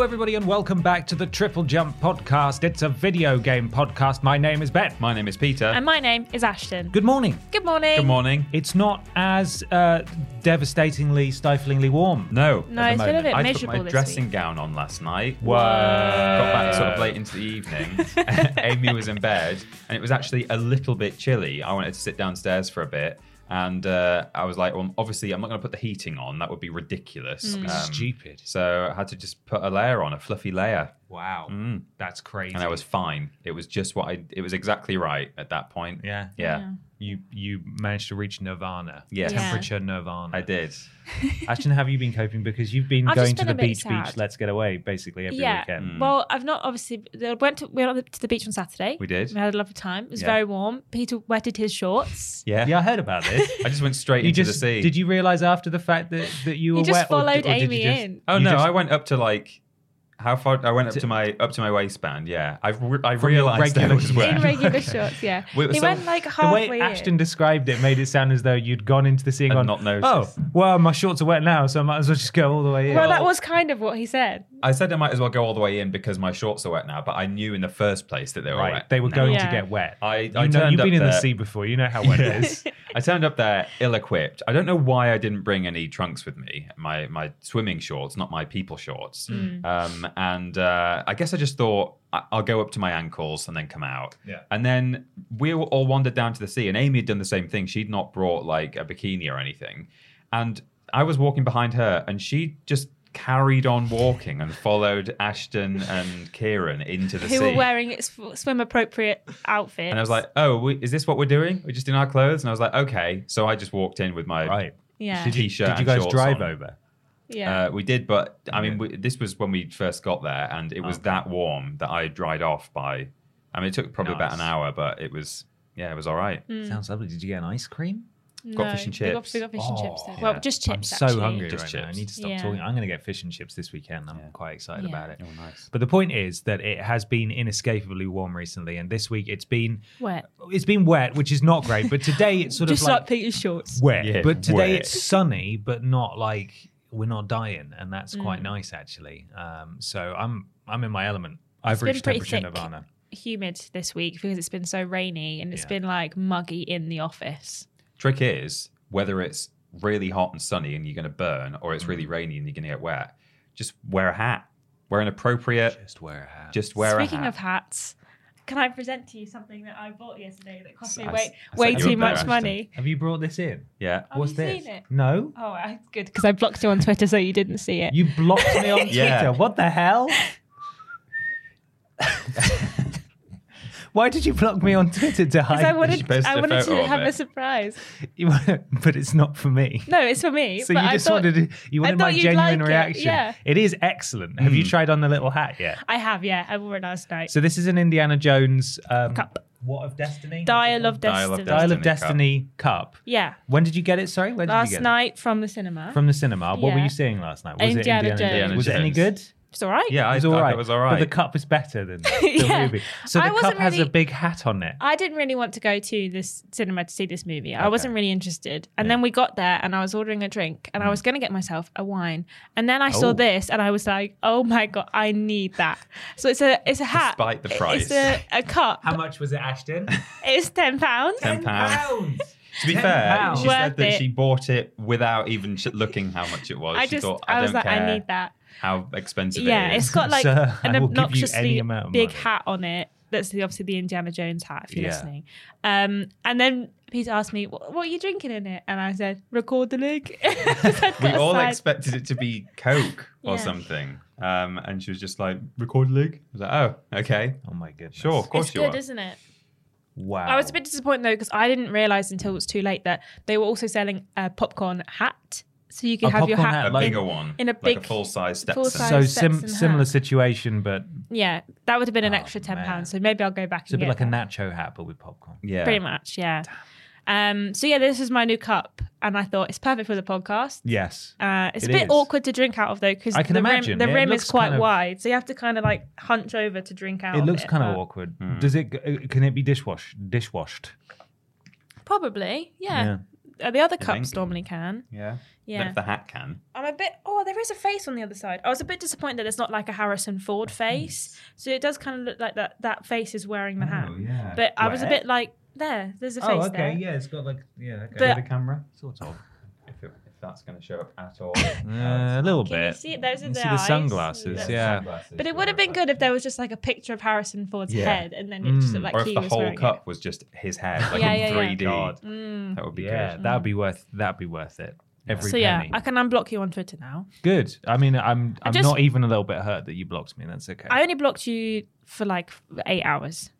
Hello, everybody, and welcome back to the Triple Jump Podcast. It's a video game podcast. My name is Ben. My name is Peter. And my name is Ashton. Good morning. Good morning. Good morning. It's not as uh, devastatingly, stiflingly warm. No, No, at it's the been a moment. bit I miserable put my this dressing week. gown on last night. Whoa. Got back sort of late into the evening. Amy was in bed, and it was actually a little bit chilly. I wanted to sit downstairs for a bit, and uh, I was like, well, obviously, I'm not going to put the heating on. That would be ridiculous. Mm. Um, Stupid. So I had to just put a layer on, a fluffy layer, Wow. That's crazy. and I was fine. It was just what I. It was exactly right at that point. Yeah. Yeah, You you managed to reach nirvana. Yeah. Temperature nirvana. I did. Ashton, have you been coping? Because you've been I've going just to been the a bit beach, beach, let's get away, basically every yeah. weekend. Mm. Well, I've not obviously. I went to, we went to the beach on Saturday. We did. We had a lovely time. It was Yeah. very warm. Peter wetted his shorts. Yeah. Yeah, I heard about this. I just went straight you into just the sea. did you realize after the fact that that you were He just wet, followed or, did Amy you just, in. Oh you no, just- I went up to like how far? I went up to my up to my waistband. Yeah, I re- I From realized I regular was shoes. In regular shorts, yeah. Wait, he so- went like halfway. The halfway way in. Ashton described it made it sound as though you'd gone into the sea and And gone, not oh, well, my shorts are wet now, so I might as well just go all the way in. well, that was kind of what he said. I said I might as well go all the way in because my shorts are wet now, but I knew in the first place that they were right. wet. They were now. going Yeah. to get wet. I- you I know, turned you've been up in the sea before. You know how wet it is. I turned up there ill-equipped. I don't know why I didn't bring any trunks with me. My my swimming shorts, not my people shorts. Hmm. Um, and uh, I guess I just thought I- I'll go up to my ankles and then come out. Yeah. And then we all wandered down to the sea, and Amy had done the same thing. She'd not brought like a bikini or anything, and I was walking behind her, and she just carried on walking and followed Ashton and Ciaran into the Who sea. were wearing swim appropriate outfits. And I was like, "Oh, we, is this what we're doing? We're just in our clothes?" And I was like, "Okay." So I just walked in with my right. yeah. Did you, T-shirt did you guys drive on. over? yeah. Uh, we did, but I mean, we, this was when we first got there, and it was Okay. that warm that I dried off by. I mean, it took probably about an hour, but it was yeah, it was all right. Sounds lovely. Did you get an ice cream? Got fish and we got- chips. We got, fish and chips. Oh, There. Well, yeah. just I'm so actually. hungry Just right now. I need to stop Yeah. talking. I'm going to get fish and chips this weekend. I'm quite excited Yeah. about it. Oh, nice. But the point is that it has been inescapably warm recently, and this week it's been Wet. it's been wet, which is not great. But today it's sort Just of like, like Peter's shorts. wet. Yeah, but today wet. it's sunny, but not like we're not dying, and that's Mm. quite nice actually. Um, so I'm I'm in my element. I've It's been reached pretty temperature thick. nirvana. humid this week because it's been so rainy and it's Yeah. been like muggy in the office. Trick is whether it's really hot and sunny and you're going to burn, or it's Mm. really rainy and you're going to get wet. Just wear a hat. Wear an appropriate. Just wear a hat. Just wear Speaking a hat. of hats, can I present to you something that I bought yesterday that cost me I- way, I way too up there, much money? Have you brought this in? yeah. Have What's you this? seen it? No. Oh, that's good because I blocked you on Twitter so you didn't see it. You blocked me on Twitter. Yeah. What the hell? Why did you block me on Twitter to Because hide? I wanted, posted I a wanted to have it. a surprise. You want- but it's not for me. No, it's for me. So you I just thought- wanted you wanted my genuine like it, reaction. yeah. It is excellent. Have you tried on the little hat yet? I have, yeah. I wore it last night. So this is an Indiana Jones um, Cup. What of Destiny? Dial of Dial of Destiny. Dial of Destiny cup. Cup. Yeah. When did you get it? Sorry, when did you Last get it? night from the cinema. From the cinema. What were you seeing last night? Was Indiana it Indiana Jones. Was it any good? Jones. it's all right. Yeah, It I was thought all right. it was all right. But the cup is better than the Yeah. movie. So I the cup wasn't has a big hat on it. I didn't really want to go to this cinema to see this movie. I wasn't really interested. And then we got there and I was ordering a drink and I mm. was going to get myself a wine. And then I Oh. saw this and I was like, "Oh my god, I need that." So it's a it's a hat. Despite the It's price. a, a cup. How much was it, Ashton? It's 10 pounds. Ten pounds. pounds. To be £10 fair, she Worth said that it. she bought it without even looking how much it was. I she just thought, I, I, was don't like, care I need that. How expensive it is. Yeah, it is. it's got like Sir, an I will give you any obnoxiously amount of big hat on it. That's the, obviously the Indiana Jones hat, if you're Yeah. listening. Um, and then Peter asked me, "What what are you drinking in it?" And I said, "Rekorderlig." we all expected it to be Coke or Yeah. something. Um, and she was just like, Rekorderlig? I was like, oh, okay. Oh my goodness. Sure, of course you. It's you good, are. isn't it? Wow. I was a bit disappointed though because I didn't realize until it was too late that they were also selling a popcorn hat, so you could A have your hat, hat, a like- bigger one. in a like big- a full size Stetson. full-size- so Stetson sim- hat. similar situation, but Yeah, that would have been an Oh, extra ten pounds. So maybe I'll go back it's a and bit get like a nacho hat, but with popcorn. Yeah. Pretty much, yeah. Um, so yeah, this is my new cup, and I thought it's perfect for the podcast. Yes. Uh, it's It a bit is. awkward to drink out of though because I can the imagine. rim, the It rim is quite kind of- wide, so you have to kind of like hunch over to drink out. It of looks kind of awkward. Hmm. Does it? uh, Can it be dishwash dishwashed? Probably, yeah. Uh, the other cups think? normally can. Yeah. Yeah. If the hat can. I'm a bit. Oh, there is a face on the other side. I was a bit disappointed that it's not like a Harrison Ford face. So it does kind of look like that. That face is wearing the hat. Oh, yeah. But I was a bit like, there. There's a face Oh, okay. there. Yeah, it's got like yeah, okay. But- the camera. sort of. If, it, if that's going to show up at all. Uh, a little Can you bit. see it? Those are You the see the eyes. sunglasses, That's- yeah. But it would have been good if there was just like a picture of Harrison Ford's Yeah. head, and then it just looked mm. like or if he the was whole wearing cup was just his head, like Yeah, in yeah, yeah. 3D. God. Mm. That would be Yeah, good. Mm. that'd be worth. That'd be worth it. it. Every So yeah, penny. I can unblock you on Twitter now. Good. I mean, I'm. I'm just- not even a little bit hurt that you blocked me. That's okay. I only blocked you for like eight hours.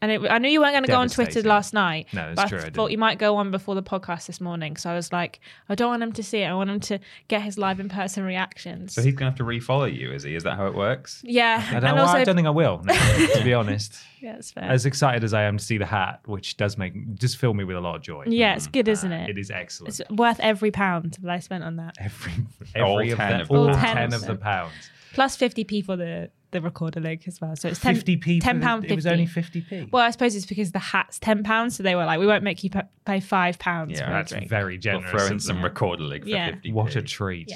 And it, I knew you weren't going to go on Twitter last night. No, it's but true, I I thought didn't. you might go on before the podcast this morning. So I was like, I don't want him to see it. I want him to get his live in person reactions. So he's going to have to refollow you, is he? Is that how it works? yeah. I don't, and well, also, I don't think I will. no, to be honest, yeah, it's fair. as excited as I am to see the hat, which does make just fill me with a lot of joy. yeah, it's good, mm-hmm. isn't it? It is excellent. It's worth every pound that I spent on that. every All of 10 the, of the all pounds. ten of the pounds. Plus 50p for the, the Rekorderlig as well. So it's 10, 50p. £10 pound It was only 50p. Well, I suppose it's because the hat's ten pounds, so they were like, "We won't make you pay five pounds Yeah, for a That's drink." very We'll generous. throw in some them. Rekorderlig for Yeah. 50 What a treat.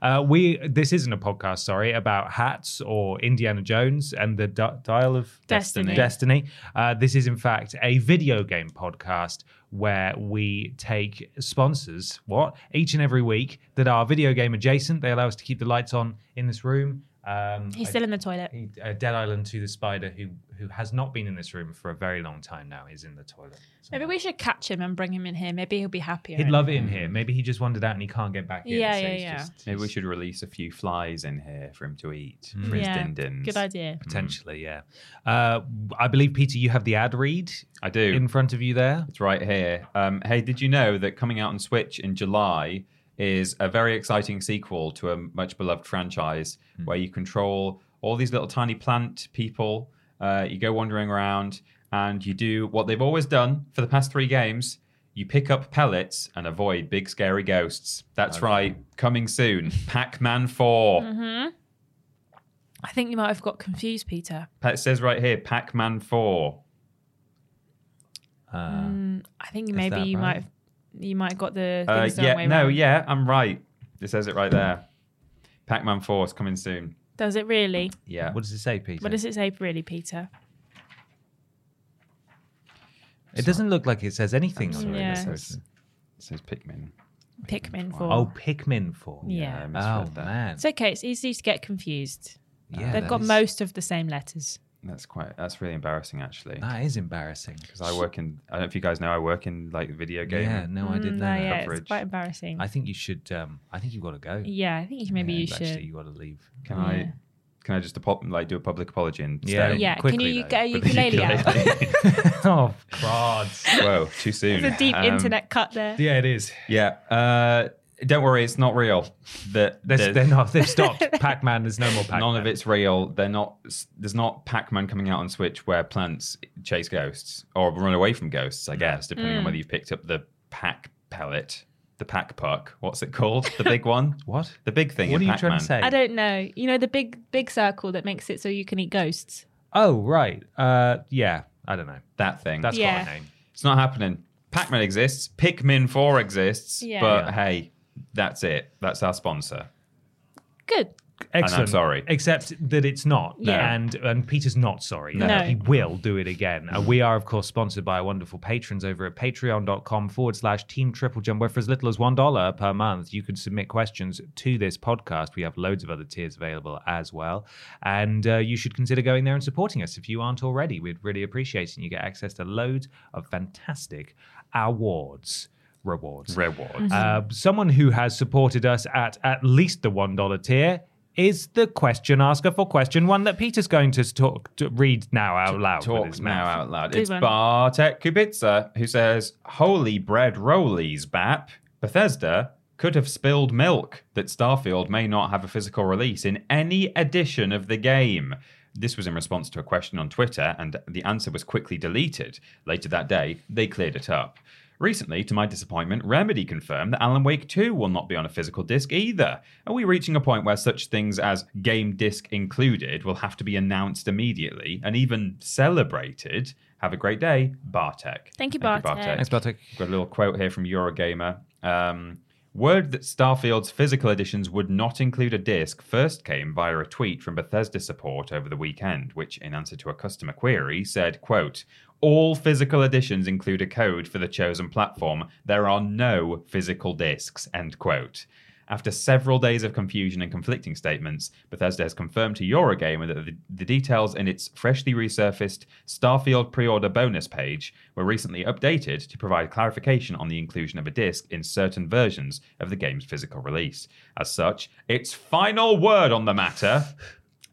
Uh, we this isn't a podcast, sorry, about hats or Indiana Jones and the di- dial of Destiny. Destiny. Uh, this is in fact a video game podcast where we take sponsors, what each and every week that are video game adjacent. They allow us to keep the lights on in this room. Um, He's I- still in the toilet. he- uh, Dead Island to the Spider, who who has not been in this room for a very long time now, is in the toilet. Maybe we should catch him and bring him in here. Maybe he'll be happier. He'd love it in here. Maybe he just wandered out and he can't get back in. Yeah, so yeah, yeah. just- Maybe we should release a few flies in here for him to eat for his yeah, din dins. good idea. Potentially, yeah. Uh, I believe, Peter, you have the ad read I do. in front of you there. It's right here. Um, hey, did you know that coming out on Switch in July is a very exciting sequel to a much beloved franchise where you control all these little tiny plant people. Uh, you go wandering around and you do what they've always done for the past three games. You pick up pellets and avoid big scary ghosts. That's right. Coming soon. Pac Man 4. I think you might have got confused, Peter. It says right here Pac Man 4. Uh, I think maybe you right? might have you might have got the Uh, things the yeah, way no, round. yeah, I'm right. It says it right there. Pac Man 4 is coming soon. Does it really? Yeah. what does it say, Peter? What does it say, really, Peter? It doesn't look like it says anything on sorry, it. Yeah. It says, it says Pikmin. Pikmin four. Oh, Pikmin 4. Yeah. I Oh, that. man. It's okay. It's easy to get confused. yeah, They've got is- most of the same letters. That's quite. That's really embarrassing, actually. That is embarrassing. Because I work in. I don't know if you guys know. I work in like video game. Yeah, no, I didn't Mm, know no, yeah, coverage. it's quite embarrassing. I think you should. Um, I think you've got to go. yeah, I think maybe Yeah, you Actually, should. you got to leave. Can Yeah. I? Can I just apo- like do a public apology and Yeah. stay? yeah, can you though, get a With the ukulele out? oh, God. Whoa, too soon. There's a deep Um, internet cut there. Yeah, it is. Yeah. Uh, don't worry, it's not real. That There's, there's- they're not. They've stopped. Pac-Man. There's no more Pac-Man. None of it's real. They're not. There's not Pac-Man coming out on Switch where plants chase ghosts or run away from ghosts. I guess depending Mm. on whether you've picked up the Pac pellet, the Pac puck. What's it called? The big one. What? The big thing. What are in you trying to say? I don't know. You know the big big circle that makes it so you can eat ghosts. Oh, right. Uh, yeah. I don't know. That thing. That's Yeah. got a name. It's not happening. Pac-Man exists. Pikmin Four exists. Yeah. But Yeah. hey, that's it. That's our sponsor. Good. Excellent. sorry. Except that it's not. Yeah. And and Peter's not sorry. No. He will do it again. Uh, we are, of course, sponsored by our wonderful patrons over at patreon.com forward slash team triple jump, where for as little as $1 per month, you can submit questions to this podcast. We have loads of other tiers available as well. And uh, you should consider going there and supporting us if you aren't already. We'd really appreciate it. And you get access to loads of fantastic awards. Rewards. Rewards. Uh, someone who has supported us at at least the one dollar tier is the question asker for question one that Peter's going to talk to read now out loud. with Talk his now mouth. out loud. Good it's one. Bartek Kubica who says, Holy bread rollies, BAP. Bethesda could have spilled milk that Starfield may not have a physical release in any edition of the game. This was in response to a question on Twitter, and the answer was quickly deleted. Later that day, they cleared it up. Recently, to my disappointment, Remedy confirmed that Alan Wake 2 will not be on a physical disc either. Are we reaching a point where such things as game disc included will have to be announced immediately and even celebrated? Have a great day, Bartek. Thank you, Bartek. Thanks, Bartek. Got a little quote here from Eurogamer. Um, Word that Starfield's physical editions would not include a disc first came via a tweet from Bethesda support over the weekend, which, in answer to a customer query, said, quote, all physical editions include a code for the chosen platform. There are no physical discs, end quote. After several days of confusion and conflicting statements, Bethesda has confirmed to Eurogamer that the, the details in its freshly resurfaced Starfield pre order bonus page were recently updated to provide clarification on the inclusion of a disc in certain versions of the game's physical release. As such, its final word on the matter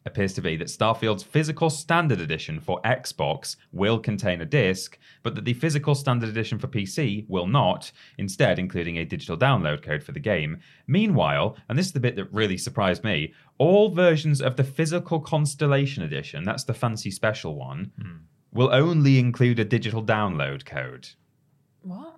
appears to be that Starfield's physical standard edition for Xbox will contain a disc, but that the physical standard edition for PC will not, instead, including a digital download code for the game. Meanwhile, and this is the bit that really surprised me, all versions of the physical Constellation edition, that's the fancy special one, hmm. will only include a digital download code. What?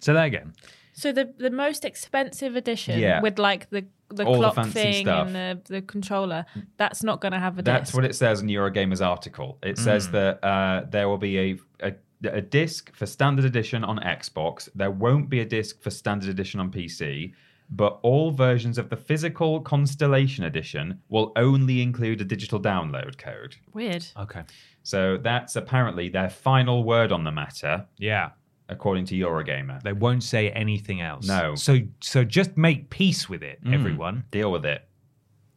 Say that again. So the the most expensive edition Yeah. with like the the All the clock fancy thing stuff. and the, the controller, that's not going to have a That's disc. what it says in Eurogamer's article. It says that uh, there will be a, a a disc for standard edition on Xbox. There won't be a disc for standard edition on PC, but all versions of the physical Constellation edition will only include a digital download code. Weird. Okay. So that's apparently their final word on the matter, Yeah. According to Eurogamer. They won't say anything else. No. So so just make peace with it, Mm. everyone. Deal with it.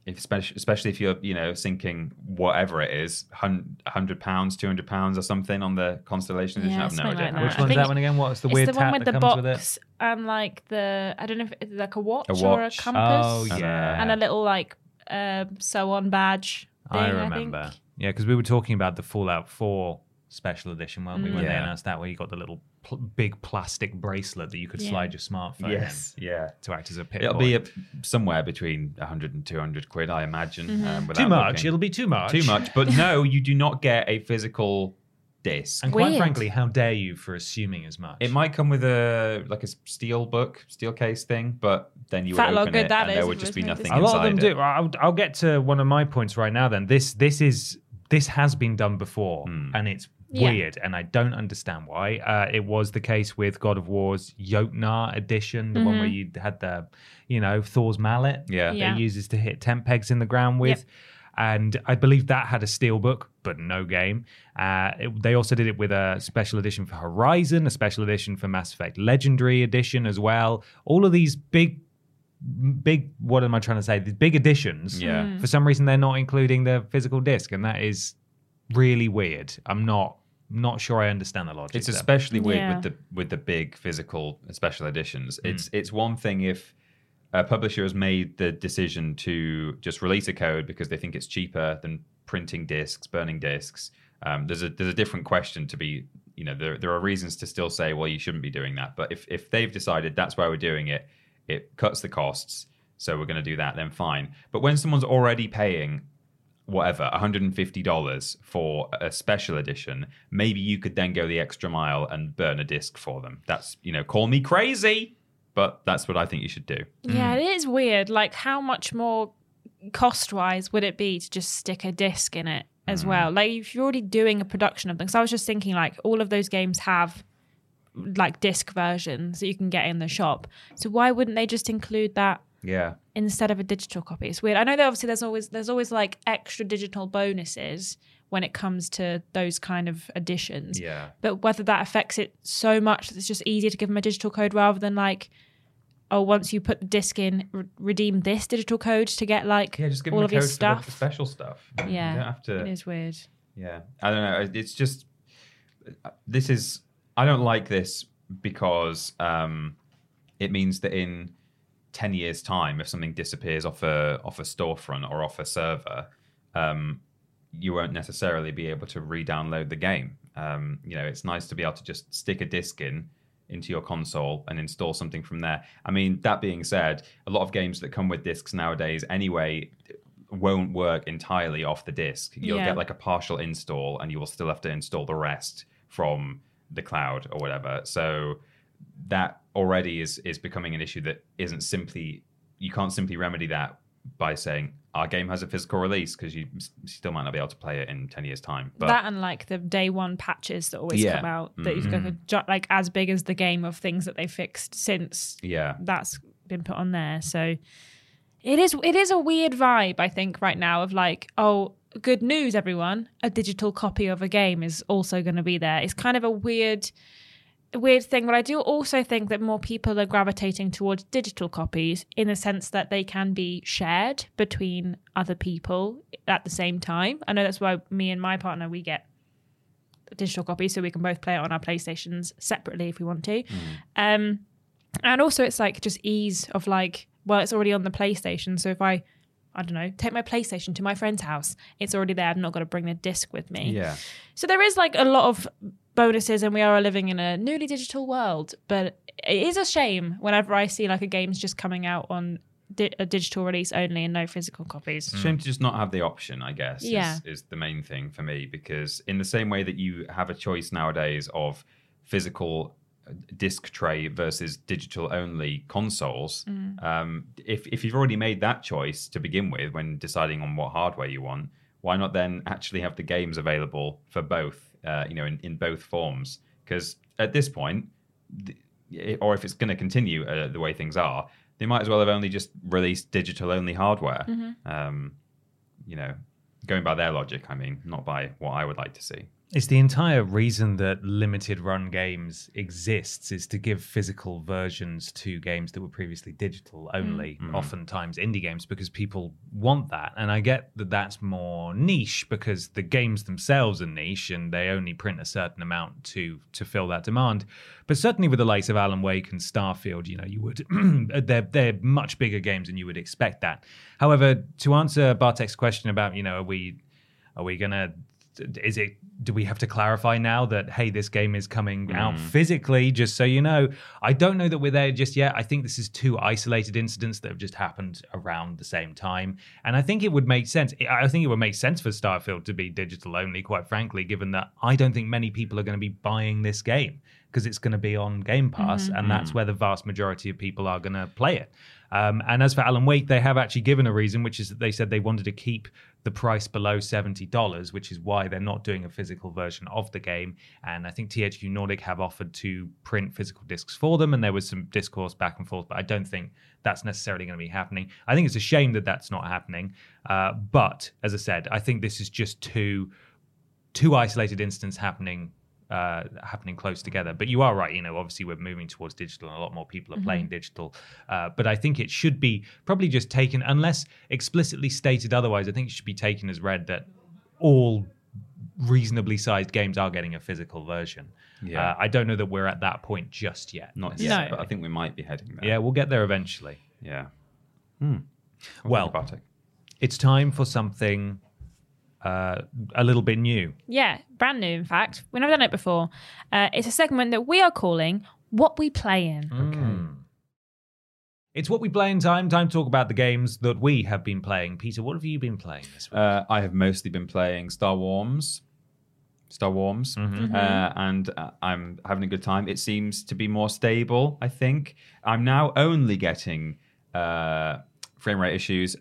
If, especially, especially if you're, you know, sinking whatever it is, hundred pounds, two hundred pounds, or something on the Constellation edition. Yeah, I have no idea. like that. Which. I one's that one again? What's the it's weird the one with that the comes box with it? and like the I don't know if it's like a watch, A or a compass. Oh yeah. And a little like uh, sew on badge. Thing, I I, remember. think. Yeah, because we were talking about the Fallout 4 special edition, weren't we? When they Yeah. announced that, where you got the little pl- big plastic bracelet that you could Yeah. slide your smartphone Yes, yeah. to act as a pit It'll boy. be a, somewhere between 100 and 200 quid, I imagine. Mm-hmm. Um, too much. looking. It'll be too much. too much. But no, you do not get a physical disc. And quite Weird. frankly, how dare you for assuming as much? It might come with a like a steel book, steel case thing, but then you would Fat lot open good it that and is there would just be nothing disc. a lot of them inside do. I'll, I'll get to one of my points right now. Then this this is this has been done before, Hmm. and it's Yeah. weird, and I don't understand why. Uh, it was the case with God of War's Jotnar edition, the one where you had the, you know, Thor's mallet. Yeah. Mm-hmm. Yeah. that he uses to hit tent pegs in the ground with. Yep. And I believe that had a steel book, but no game. Uh, it- they also did it with a special edition for Horizon, a special edition for Mass Effect Legendary Edition as well. All of these big big what am i trying to say these big additions Yeah. Mm. for some reason they're not including the physical disc and that is really weird i'm not not sure i understand the logic It's there. especially weird Yeah. with the with the big physical special editions. Hmm. It's it's one thing if a publisher has made the decision to just release a code because they think it's cheaper than printing discs, burning discs. Um, there's a there's a different question to be. You know, there there are reasons to still say, well, you shouldn't be doing that. But if if they've decided that's why we're doing it, it cuts the costs. So we're going to do that. Then fine. But when someone's already paying whatever $150 for a special edition maybe you could then go the extra mile and burn a disc for them that's you know call me crazy but that's what i think you should do Yeah, Mm. it is weird. Like, how much more cost wise would it be to just stick a disc in it as Mm. well? Like, if you're already doing a production of them, because I was just thinking, like, all of those games have like disc versions that you can get in the shop. So why wouldn't they just include that yeah instead of a digital copy? It's weird. I know that obviously there's always there's always like extra digital bonuses when it comes to those kind of additions. yeah But whether that affects it so much that it's just easier to give them a digital code rather than like, oh, once you put the disc in, re- redeem this digital code to get like yeah just give all them of your code for the stuff. special stuff you Yeah, don't have to it is weird. Yeah, I don't know. It's just this is I don't like this because um, it means that in ten years time, if something disappears off a off a storefront or off a server, um, you won't necessarily be able to re-download the game. Um, you know, it's nice to be able to just stick a disc in into your console and install something from there. I mean, that being said, a lot of games that come with discs nowadays anyway won't work entirely off the disc. You'll Yeah. get like a partial install and you will still have to install the rest from the cloud or whatever. So that already is is becoming an issue that isn't simply you can't simply remedy that by saying our game has a physical release because you still might not be able to play it in 10 years time. But that and like the day one patches that always Yeah. come out that you've got mm-hmm. a jo- like as big as the game of things that they fixed since yeah. that's been put on there. So it is it is a weird vibe, I think, right now of like, oh, good news, everyone. A digital copy of a game is also going to be there. It's kind of a weird weird thing, but I do also think that more people are gravitating towards digital copies in the sense that they can be shared between other people at the same time. I know that's why me and my partner we get digital copies so we can both play it on our PlayStations separately if we want to. Um and also it's like just ease of like well it's already on the playstation so if i i don't know take my playstation to my friend's house it's already there i've not got to bring the disc with me Yeah. so there is like a lot of bonuses and we are living in a newly digital world but it is a shame whenever i see like a game's just coming out on di- a digital release only and no physical copies It's a shame to just not have the option, I guess, is- Yeah. is, the main thing for me. Because in the same way that you have a choice nowadays of physical uh, disc tray versus digital only consoles, Mm. um, if, if you've already made that choice to begin with when deciding on what hardware you want, why not then actually have the games available for both, uh, you know, in, in both forms? Because at this point, th- or if it's going to continue uh, the way things are, they might as well have only just released digital only hardware. Um, you know, going by their logic, I mean, not by what I would like to see. It's the entire reason that limited run games exists is to give physical versions to games that were previously digital only, mm-hmm. oftentimes indie games, because people want that. And I get that that's more niche because the games themselves are niche and they only print a certain amount to to fill that demand. But certainly with the likes of Alan Wake and Starfield, you know, you would uh, they're they're much bigger games and you would expect that. However, to answer Bartek's question about, you know, are we are we gonna is it do we have to clarify now that hey this game is coming hmm. out physically? Just so you know. I don't know that we're there just yet. I think this is two isolated incidents that have just happened around the same time. And i think it would make sense. I think it would make sense for starfield to be digital only quite frankly given that i don't think many people are going to be buying this game because it's going to be on game pass mm-hmm. and that's mm. where the vast majority of people are going to play it. Um, and as for Alan Wake, they have actually given a reason, which is that they said they wanted to keep the price below $70, which is why they're not doing a physical version of the game. And I think THQ Nordic have offered to print physical discs for them, and there was some discourse back and forth, but I don't think that's necessarily going to be happening. I think it's a shame that that's not happening. Uh, but as I said, I think this is just two two isolated instances happening uh, happening close together. But you are right. You know, obviously we're moving towards digital, and a lot more people are playing digital. Uh, but I think it should be probably just taken, unless explicitly stated otherwise. I think it should be taken as read that all reasonably sized games are getting a physical version. Yeah. Uh, I don't know that we're at that point just yet. Not yet, No. but I think we might be heading there. Yeah, we'll get there eventually. Yeah. Well, Bartek. it's time for something uh, a little bit new. yeah brand new in fact we've never done it before uh, it's a segment that we are calling what we play in Mm. It's what we play in time. Time to talk about the games that we have been playing. Peter, what have you been playing this week? Uh, I have mostly been playing Star Wars. Star Wars, uh, and uh, I'm having a good time. It seems to be more stable. I think I'm now only getting uh, frame rate issues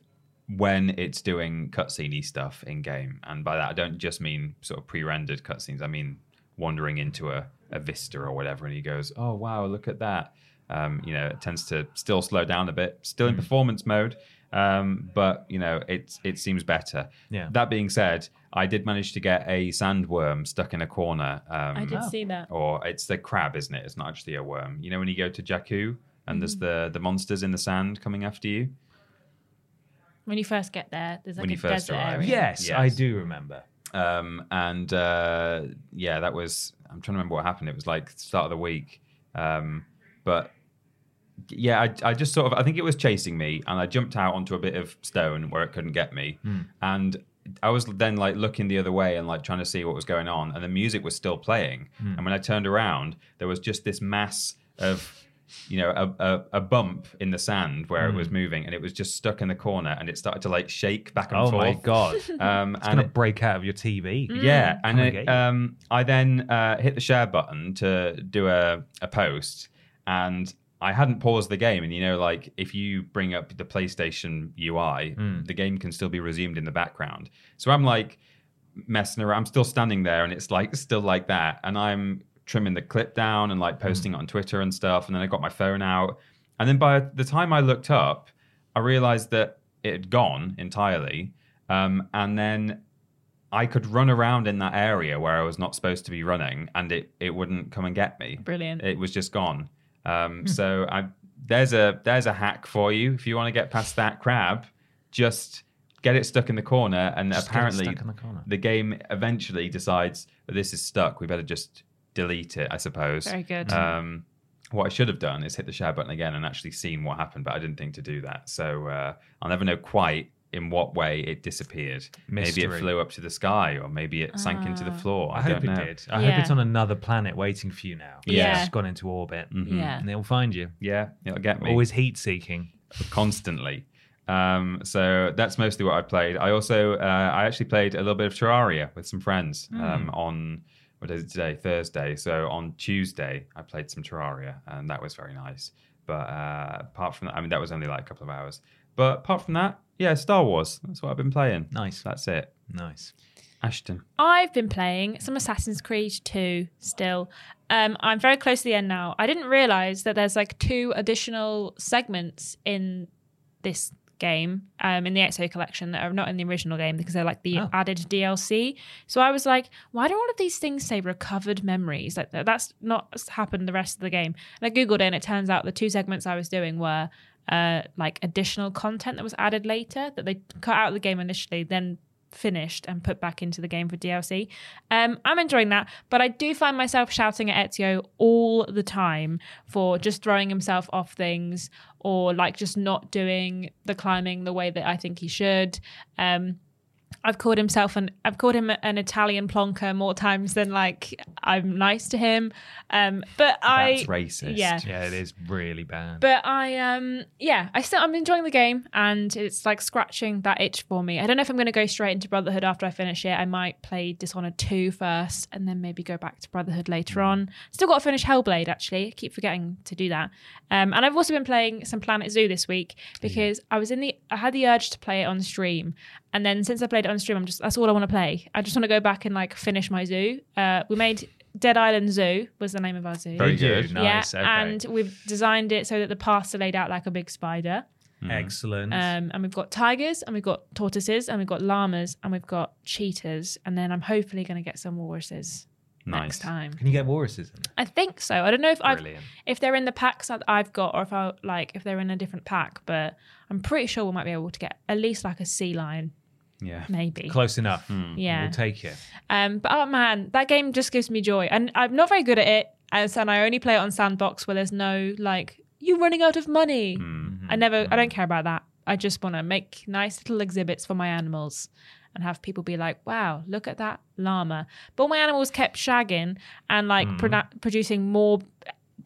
when it's doing cutscene stuff in game, and by that I don't just mean sort of pre-rendered cutscenes. I mean wandering into a, a vista or whatever, and he goes, "Oh wow, look at that." Um, you know, it tends to still slow down a bit, still in performance mode, um, but you know, it it seems better. Yeah. That being said, I did manage to get a sandworm stuck in a corner. Um, i did see that Or it's the crab, isn't it? It's not actually a worm. You know when you go to Jakku and there's the the monsters in the sand coming after you. When you first get there there's like When a you first desert arrive. area. yes, yes. I do remember. Um, and uh, yeah, that was. I'm trying to remember what happened. It was like start of the week, um, but yeah, I, I just sort of, I think it was chasing me, and I jumped out onto a bit of stone where it couldn't get me, and I was then like looking the other way and like trying to see what was going on, and the music was still playing, and when I turned around, there was just this mass of. You know, a, a, a bump in the sand where it was moving, and it was just stuck in the corner, and it started to like shake back and Oh forth. Oh my god! It's Um, and gonna it- break out of your TV. yeah, and and it, um, I then uh, hit the share button to do a, a post, and I hadn't paused the game. And you know, like if you bring up the PlayStation UI, Hmm. the game can still be resumed in the background. So I'm like messing around. I'm still standing there, and it's like still like that. And I'm trimming the clip down and like posting Hmm. it on Twitter and stuff. And then I got my phone out, and then by the time I looked up, I realized that it had gone entirely. Um, and then I could run around in that area where I was not supposed to be running, and it it wouldn't come and get me. Brilliant. It was just gone. Hmm. Um, so I there's a there's a hack for you if you want to get past that crab. Just get it stuck in the corner, and Just apparently the corner. the game eventually decides that this is stuck. We better just delete it, I suppose. Very good. Um, what I should have done is hit the share button again and actually seen what happened, but I didn't think to do that. So uh, I'll never know quite in what way it disappeared. Maybe it flew up to the sky, or maybe it sank into the floor. I, I, hope don't it did. I Yeah. hope it's on another planet waiting for you now. Yeah. it's gone into orbit, Yeah. and it'll find you. Yeah, it'll get me Always heat seeking. constantly. Um, so that's mostly what I played. I also uh, I actually played a little bit of Terraria with some friends um, on what is it today Thursday. So on Tuesday I played some Terraria and that was very nice. But uh, apart from that, I mean that was only like a couple of hours. But apart from that, yeah, Star Wars. That's what I've been playing. Nice. That's it. Nice. Ashton. I've been playing some Assassin's Creed 2 still. Um, I'm very close to the end now. I didn't realize that there's like two additional segments in this game, um, in the Ezio collection that are not in the original game because they're like the Oh. added DLC. So I was like, why do all of these things say recovered memories? Like that's not happened the rest of the game. And I googled it, and it turns out the two segments I was doing were uh, like additional content that was added later that they cut out of the game initially, then finished and put back into the game for DLC. Um, I'm enjoying that, but I do find myself shouting at Ezio all the time for just throwing himself off things or like just not doing the climbing the way that I think he should. Um, I've called himself an I've called him an Italian plonker more times than like I'm nice to him. Um, but I That's racist. Yeah. Yeah, it is really bad. but I um yeah, I still I'm enjoying the game and it's like scratching that itch for me. I don't know if I'm gonna go straight into Brotherhood after I finish it. I might play Dishonored 2 first and then maybe go back to Brotherhood later on. Still got to finish Hellblade actually. I keep forgetting to do that. Um and I've also been playing some Planet Zoo this week because I was in the I had the urge to play it on stream. And then since I played it on stream, I'm just that's all I want to play. I just want to go back and like finish my zoo. Uh we made Dead Island Zoo was the name of our zoo. Very Did you? good. Nice. Yeah, okay. and we've designed it so that the paths are laid out like a big spider. Excellent. Um, and we've got tigers, and we've got tortoises, and we've got llamas, and we've got cheetahs, and then I'm hopefully going to get some walruses Nice. next time. Can you get walruses in there? I think so. I don't know if I've if they're in the packs that I've got, or if I like if they're in a different pack. But I'm pretty sure we might be able to get at least like a sea lion, Yeah. maybe. Close enough. Hmm. Yeah. We'll take it. Um, but oh man, that game just gives me joy, and I'm not very good at it. As, And I only play it on Sandbox where there's no like you running out of money. Hmm. Mm-hmm. I never, I don't mm-hmm. care about that. I just want to make nice little exhibits for my animals and have people be like, "Wow, look at that llama." But my animals kept shagging and like hmm. produ- producing more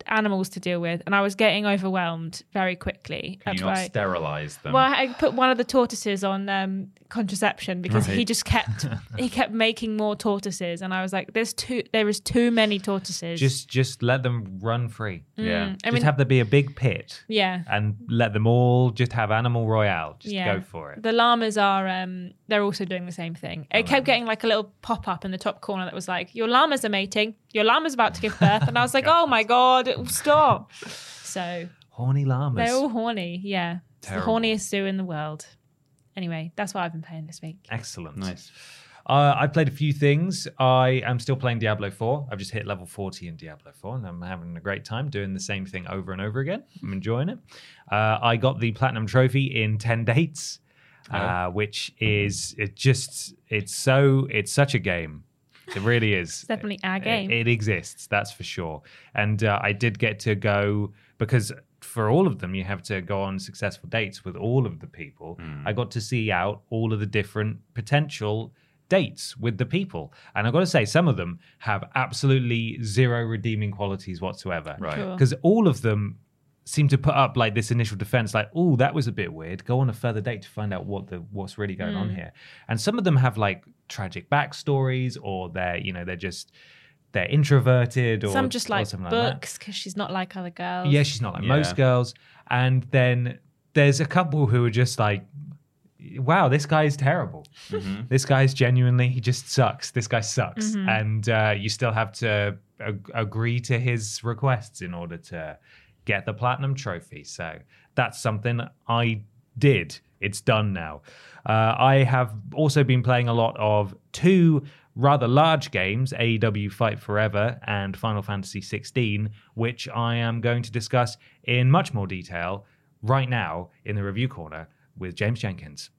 animals to deal with, and I was getting overwhelmed very quickly. Can you not sterilize them? well, I put one of the tortoises on um, contraception because he just kept he kept making more tortoises, and I was like, "There's too there is too many tortoises." Just just let them run free. yeah. I just mean, have there be a big pit yeah, and let them all just have animal royale. Just yeah. go for it. The llamas are um they're also doing the same thing. It kept getting like a little pop up in the top corner that was like, "Your llamas are mating. Your llama's about to give birth," and I was like, "Oh my god, it will stop!" So Horny llamas. they're all horny. Yeah, it's the Terrible. horniest zoo in the world. Anyway, that's what I've been playing this week. Excellent. Nice. Uh, I played a few things. I am still playing Diablo 4. I've just hit level 40 in Diablo 4, and I'm having a great time doing the same thing over and over again. I'm enjoying it. Uh, I got the platinum trophy in 10 dates, uh, which is it just it's so it's such a game. It really is. It's definitely our game. It, exists, that's for sure. And uh, I did get to go because for all of them, you have to go on successful dates with all of the people. I got to see out all of the different potential dates with the people. And I've got to say, some of them have absolutely zero redeeming qualities whatsoever. Right. Cool. Because all of them seem to put up like this initial defense, like, oh, that was a bit weird. Go on a further date to find out what the what's really going on here. And some of them have like tragic backstories, or they're, you know, they're just they're introverted or Some just like something books because she's not like other girls. Yeah, she's not like Yeah. most girls. And then there's a couple who are just like, wow, this guy is terrible. This guy's genuinely, he just sucks. This guy sucks. And uh, you still have to ag- agree to his requests in order to get the platinum trophy. So that's something I did. It's done now. Uh, I have also been playing a lot of two rather large games, AEW Fight Forever and Final Fantasy 16, which I am going to discuss in much more detail right now in the review corner with James Jenkins.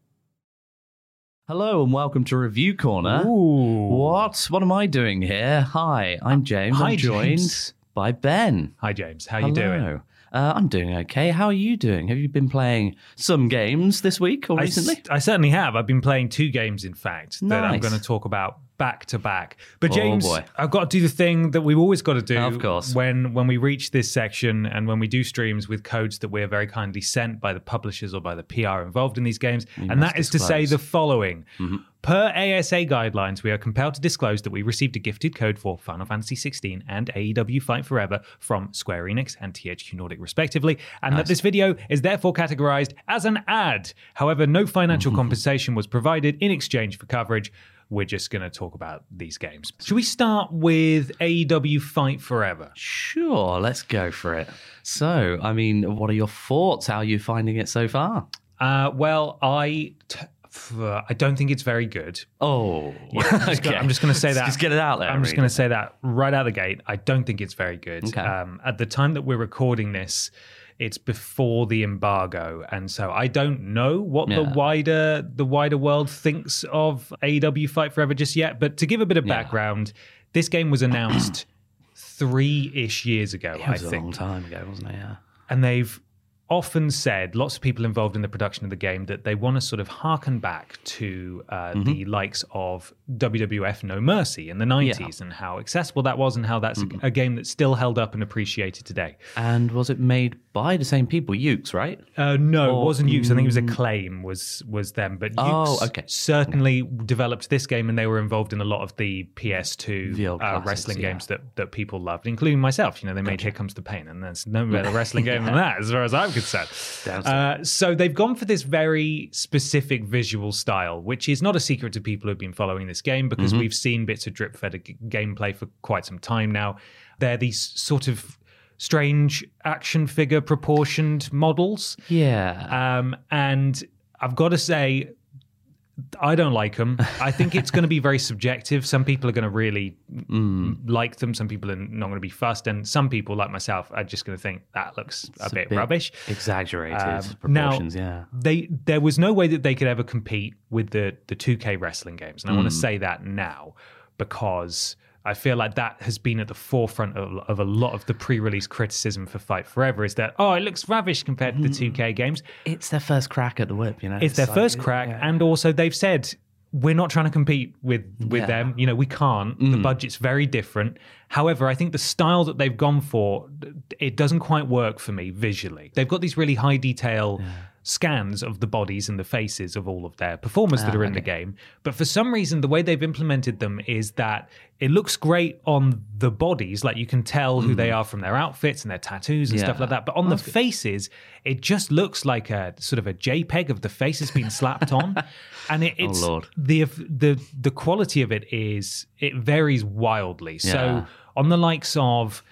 Hello and welcome to Review Corner. Ooh. What? What am I doing here? Hi, I'm James. hi, I'm joined James. by Ben. Hi, James. How you doing? Uh, I'm doing okay. How are you doing? Have you been playing some games this week or I, recently? s- I certainly have. I've been playing two games, in fact, that I'm going to talk about back to back. But Oh, James, boy. I've got to do the thing that we've always got to do. Of course. When when we reach this section and when we do streams with codes that we're very kindly sent by the publishers or by the PR involved in these games, and must that is to say the following. Mm-hmm. Per ASA guidelines, we are compelled to disclose that we received a gifted code for Final Fantasy XVI and AEW Fight Forever from Square Enix and THQ Nordic, respectively, and that this video is therefore categorized as an ad. However, no financial compensation was provided in exchange for coverage. We're just going to talk about these games. Should we start with AEW Fight Forever? Sure, let's go for it. So, I mean, what are your thoughts? How are you finding it so far? Uh, well, I. T- I don't think it's very good. Oh, I'm just gonna- I'm just going to say that. Just get it out there. I'm just going to say that right out the gate. I don't think it's very good. Okay. Um, at the time that we're recording this, it's before the embargo, and so I don't know what the wider the wider world thinks of AEW Fight Forever just yet. But to give a bit of Yeah. background, this game was announced three ish years ago. It was I a think long time ago, wasn't it? Yeah. and they've often said lots of people involved in the production of the game that they want to sort of harken back to uh, Mm-hmm. the likes of WWF No Mercy in the 90s and how accessible that was and how that's Mm-hmm. a, a game that's still held up and appreciated today. And was it made by the same people, Yuke's, right? Uh, no, Or- it wasn't Yuke's. I think it was Acclaim was was them. But Yuke's Oh, okay. certainly developed this game, and they were involved in a lot of the PS2 The uh, wrestling yeah. games that, that people loved, including myself. You know, they made Here Comes the Pain, and there's no better wrestling game than that, as far as I'm concerned. Uh, so they've gone for this very specific visual style, which is not a secret to people who've been following this game because Mm-hmm. we've seen bits of drip fed g- gameplay for quite some time now. They're these sort of strange action figure proportioned models. Yeah. Um, and I've got to say, I don't like them. I think it's going to be very subjective. Some people are going to really Mm. like them. Some people are not going to be fussed, and some people, like myself, are just going to think that looks a It's bit, rubbish. Exaggerated Um, proportions, now, yeah. They there was no way that they could ever compete with the the 2K wrestling games, and I Mm. want to say that now because I feel like that has been at the forefront of, of a lot of the pre-release criticism for Fight Forever. Is that oh, it looks rubbish compared to the mm-hmm. 2K games. It's their first crack at the whip, you know. It's their like- first crack, and also they've said we're not trying to compete with with Yeah. them. You know, we can't. The mm. budget's very different. However, I think the style that they've gone for it doesn't quite work for me visually. They've got these really high detail scans of the bodies and the faces of all of their performers that ah, are in the game, but for some reason the way they've implemented them is that it looks great on the bodies, like you can tell who they hmm. are from their outfits and their tattoos and stuff like that. But on the faces, it just looks like a sort of a JPEG of the face has been slapped on, and it, oh, it's Lord. the the the quality of it is it varies wildly. So on the likes of.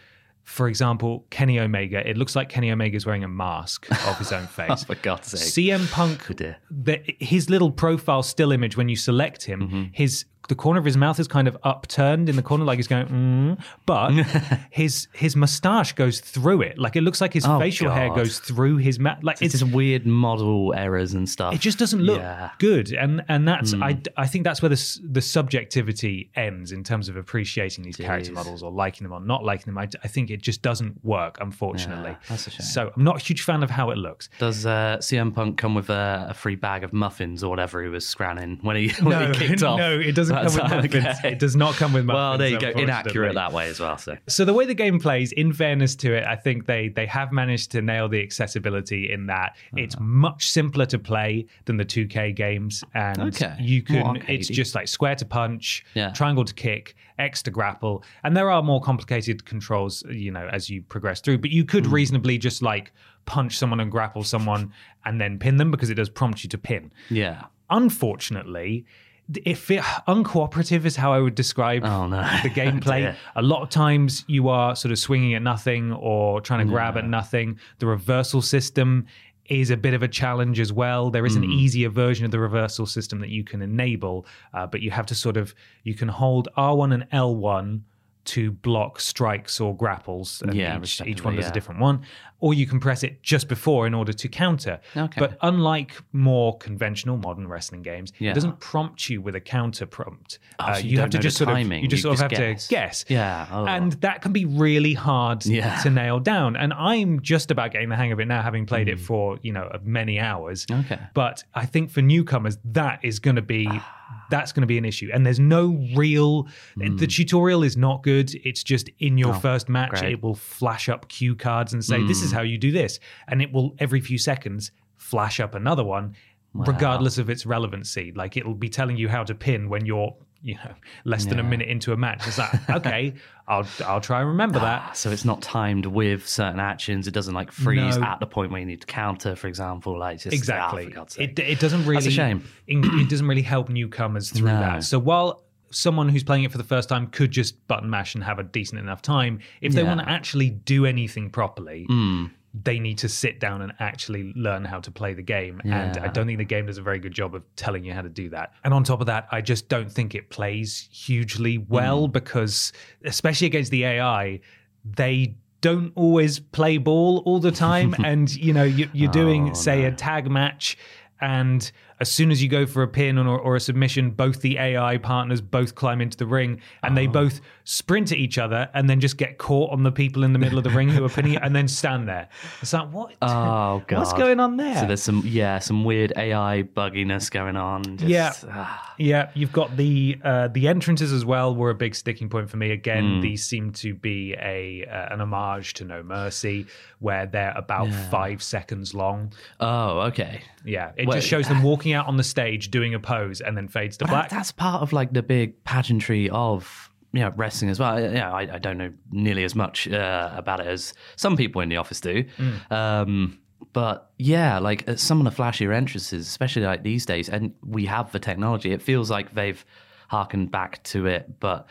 For example, Kenny Omega, it looks like Kenny Omega is wearing a mask of his own face. For God's sake. CM Punk, dear. the, his little profile still image when you select him, Mm-hmm. his the corner of his mouth is kind of upturned in the corner, like he's going, mm, but his his mustache goes through it. Like it looks like his Oh, facial hair goes through his mouth. Like It's it's just weird model errors and stuff. it just doesn't look Yeah. good and and that's Hmm. I, I think that's where the the subjectivity ends in terms of appreciating these character models or liking them or not liking them I, I think it just doesn't work unfortunately Yeah, that's a shame. so i'm not a huge fan of how it looks Does uh, CM Punk come with a, a free bag of muffins or whatever he was scranning when he, when he kicked off? no, it doesn't come That's with muffins. okay. It does not come with muffins. Well, there you go. Inaccurate that way as well. So So the way the game plays, in fairness to it, I think they they have managed to nail the accessibility in that it's Uh-huh. much simpler to play than the 2K games, and Okay. you can. It's just like square to punch, Yeah. triangle to kick, X to grapple, and there are more complicated controls, you know, as you progress through. But you could Hmm. reasonably just like punch someone and grapple someone and then pin them because it does prompt you to pin yeah. unfortunately if it uncooperative is how i would describe Oh, no. the gameplay. A lot of times you are sort of swinging at nothing or trying to grab at nothing. The reversal system is a bit of a challenge as well. There is Hmm. an easier version of the reversal system that you can enable uh, but you have to sort of you can hold r1 and l1 to block strikes or grapples and Yeah, each, each one does a different one or you can press it just before in order to counter Okay. but unlike more conventional modern wrestling games, Yeah. it doesn't prompt you with a counter prompt. Oh, so you you have to just sort timing, of you just you sort of have guess. to guess. Yeah, oh. and that can be really hard Yeah. to nail down. And I'm just about getting the hang of it now, having played it for you know many hours. Mm. Okay. but I think for newcomers, that is going to be. That's going to be an issue, and there's no real. The tutorial is not good. It's just in your first match, Mm. great. Mm. it will flash up cue cards and say, "This is how you do this," and it will every few seconds flash up another one, regardless of its relevancy. Like it'll be telling you how to pin when you're, you know, less than a minute into a match. It's like, okay, I'll I'll try and remember that. So it's not timed with certain actions. It doesn't like freeze No. at the point where you need to counter, for example. Like just ah, exactly. for God's sake. it it doesn't really. That's a shame. It, it doesn't really help newcomers through No. that. So while someone who's playing it for the first time could just button mash and have a decent enough time, if they Yeah. want to actually do anything properly. Mm. They need to sit down and actually learn how to play the game. And I don't think the game does a very good job of telling you how to do that. And on top of that, I just don't think it plays hugely Mm. well because, especially against the AI, they don't always play ball all the time. and, you know, you, you're doing, Oh, say, a tag match. And as soon as you go for a pin or, or a submission, both the AI partners both climb into the ring and Oh. they both sprint at each other and then just get caught on the people in the middle of the ring who are pinning it and then stand there. It's like, what? Oh god, What's going on there? So there's some yeah, some weird AI bugginess going on. Just, Yeah. ah. Yeah, you've got the uh, the entrances as well were a big sticking point for me. Again, Hmm. these seem to be a uh, an homage to No Mercy, where they're about five seconds long. Oh, okay. Yeah, it just shows them walking out on the stage doing a pose and then fades to But black. that's part of like the big pageantry of you know, wrestling as well. Yeah, I, I don't know nearly as much uh, about it as some people in the office do. Mm. Um, but yeah, like uh, some of the flashier entrances, especially like these days, and we have the technology. It feels like they've harkened back to it, but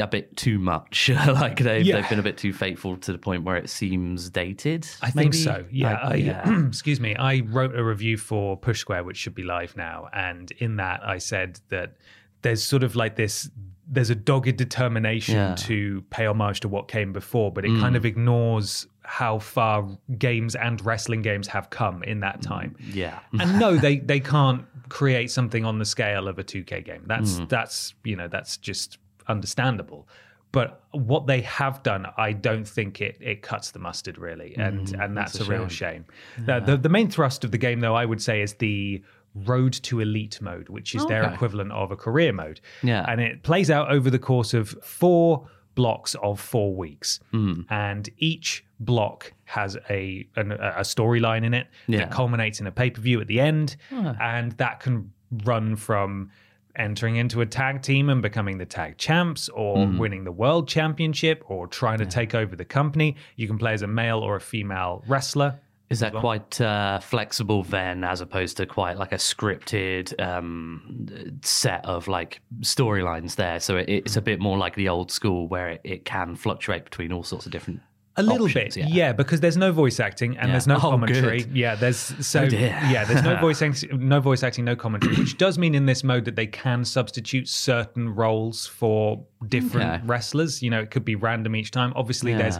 a bit too much. like they've, Yeah. they've been a bit too faithful to the point where it seems dated. I think so. Yeah. I, yeah. excuse me. I wrote a review for Push Square, which should be live now, and in that I said that there's sort of like this. There's a dogged determination Yeah. to pay homage to what came before, but it kind of ignores how far games and wrestling games have come in that time. Yeah. and no, they they can't create something on the scale of a 2K game. That's Mm. that's you know that's just understandable. But what they have done, I don't think it it cuts the mustard really, and and that's, Mm, that's a, a real shame. The, the the main thrust of the game, though, I would say, is the road to elite mode, which is their equivalent of a career mode. Yeah. and it plays out over the course of four blocks of four weeks, Hmm. and each block has a an, a storyline in it Yeah. that culminates in a pay per view at the end, and that can run from entering into a tag team and becoming the tag champs or Hmm. winning the world championship or trying to take over the company you can play as a male or a female wrestler Is that quite uh, flexible then, as opposed to quite like a scripted um, set of like storylines there? So it, it's a bit more like the old school where it, it can fluctuate between all sorts of different A little options, bit, yeah. because there's no voice acting and Yeah. there's no Oh, commentary. good. Yeah, there's so Oh, yeah, there's no voice acting, no voice acting, no commentary, which does mean in this mode that they can substitute certain roles for different Okay. wrestlers. You know, it could be random each time. Obviously, there's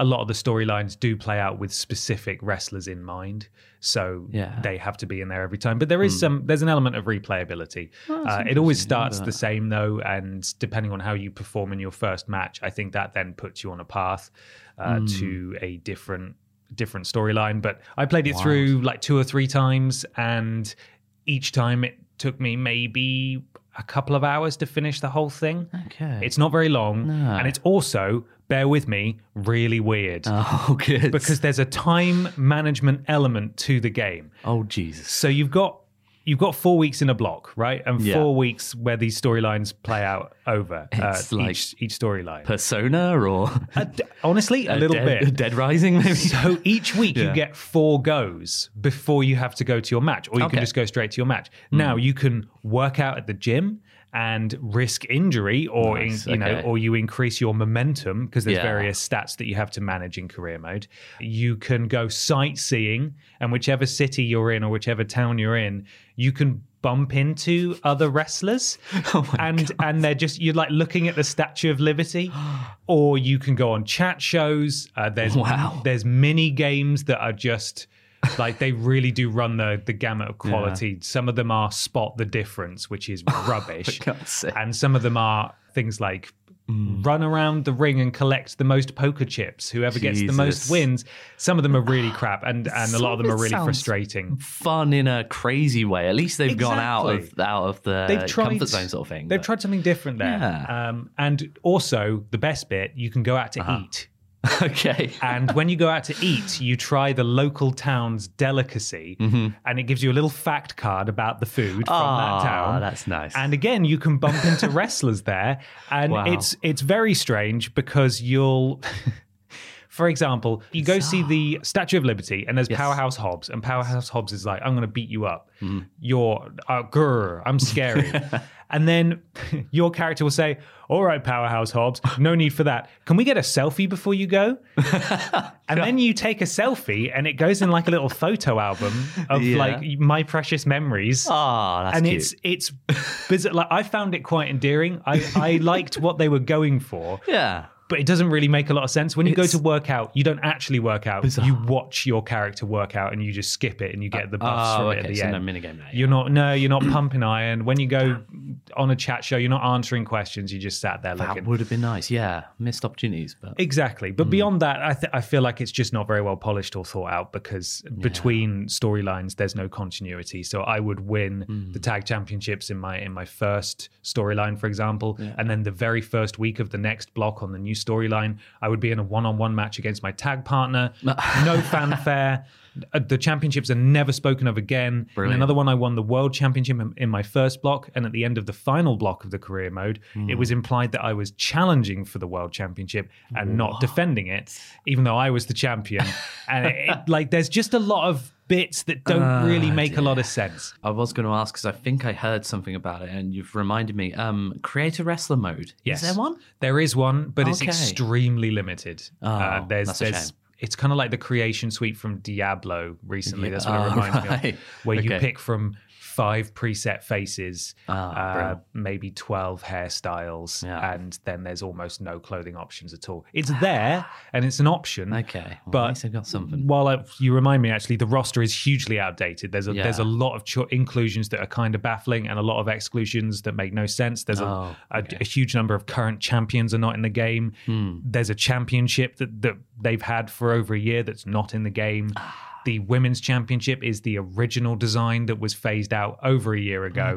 a lot of the storylines do play out with specific wrestlers in mind, so Yeah. They have to be in there every time. But there is some there's an element of replayability. uh, it always starts the same though, and depending on how you perform in your first match, I think that then puts you on a path uh, to a different different storyline. But I played it through like two or three times, and each time it took me maybe a couple of hours to finish the whole thing. Okay. It's not very long, No. and it's also, bear with me, really weird. Oh, good. Because there's a time management element to the game. oh Jesus. So you've got you've got four weeks in a block, right? And Yeah. four weeks where these storylines play out over uh, like each each storyline. Persona or Uh, d- honestly, a little Dead, bit. Dead Rising, maybe. So each week you get four goes before you have to go to your match, or you can Okay. Hmm. just go straight to your match. Now you can work out at the gym and risk injury, or in, Nice, you know, or you increase your momentum because there's Yeah. various stats that you have to manage in career mode. You can go sightseeing, and whichever city you're in or whichever town you're in, you can bump into other wrestlers Oh and and they're just you're like looking at the statue of liberty or you can go on chat shows uh, there's Wow. there's mini games that are just like they really do run the the gamut of quality some of them are spot the difference which is rubbish and some of them are things like Mm. run around the ring and collect the most poker chips whoever gets the most wins some of them are really crap and and a lot of them are really frustrating Fun in a crazy way. At least they've gone out of out of the they've tried comfort zone sort of thing. They've but- tried something different there. Yeah. Um, and also the best bit, you can go out to Uh-huh. eat. okay. And when you go out to eat, you try the local town's delicacy, and it gives you a little fact card about the food from Ah, that town. that's nice. And again, you can bump into wrestlers there, and Wow. it's it's very strange because you'll. For example, you go see the Statue of Liberty, and there's Yes. Powerhouse Hobbs, and Powerhouse Hobbs is like, "I'm going to beat you up. Mm-hmm. You're, uh, grr, I'm scary." And then your character will say, "All right, Powerhouse Hobbs, no need for that. Can we get a selfie before you go?" and then you take a selfie, and it goes in like a little photo album of Yeah. like my precious memories Ah, that's and cute. it's it's bizarre. Like I found it quite endearing. I I liked what they were going for, yeah. But it doesn't really make a lot of sense. When you go It's- to work out, you don't actually work out. Bizarre. You watch your character work out, and you just skip it, and you get the buffs oh, from it okay, at the so end. no minigame there, You're not no, you're not pumping iron. When you go on a chat show, you're not answering questions. You just sat there That looking. would have been nice. Yeah, missed opportunities, but Exactly. Hmm. But beyond that, I, th- I feel like it's just not very well polished or thought out because between storylines, there's no continuity. So I would win Hmm. the tag championships in my in my first storyline, for example, and then the very first week of the next block on the new storyline, I would be in a one-on-one match against my tag partner. no fanfare. Uh, The championships are never spoken of again. In Brilliant. another one, I won the world championship in, my first block, and at the end of the final block of the career mode, it was implied that I was challenging for the world championship and not defending it, even though I was the champion. and it, it- like, there's just a lot of bits that don't Ah, really make a lot of sense. I was going to ask because I think I heard something about it, and you've reminded me. Um, create a wrestler mode. Yes, Is there one? There is one, but it's extremely limited. Uh, Oh, there's that's a there's shame. it's kind of like the creation suite from Diablo recently. Yeah. That's what it Oh, reminds me of, where you pick from five preset faces, Ah, uh, maybe twelve hairstyles, Yeah. and then there's almost no clothing options at all. It's there and it's an option. Okay, well, but least I got something. While I, you remind me, actually, the roster is hugely outdated. There's a there's a lot of cho- inclusions that are kind of baffling, and a lot of exclusions that make no sense. There's a, Oh, a, okay. a huge number of current champions are not in the game. Hmm. There's a championship that, that they've had for over a year that's not in the game. The women's championship is the original design that was phased out over a year ago.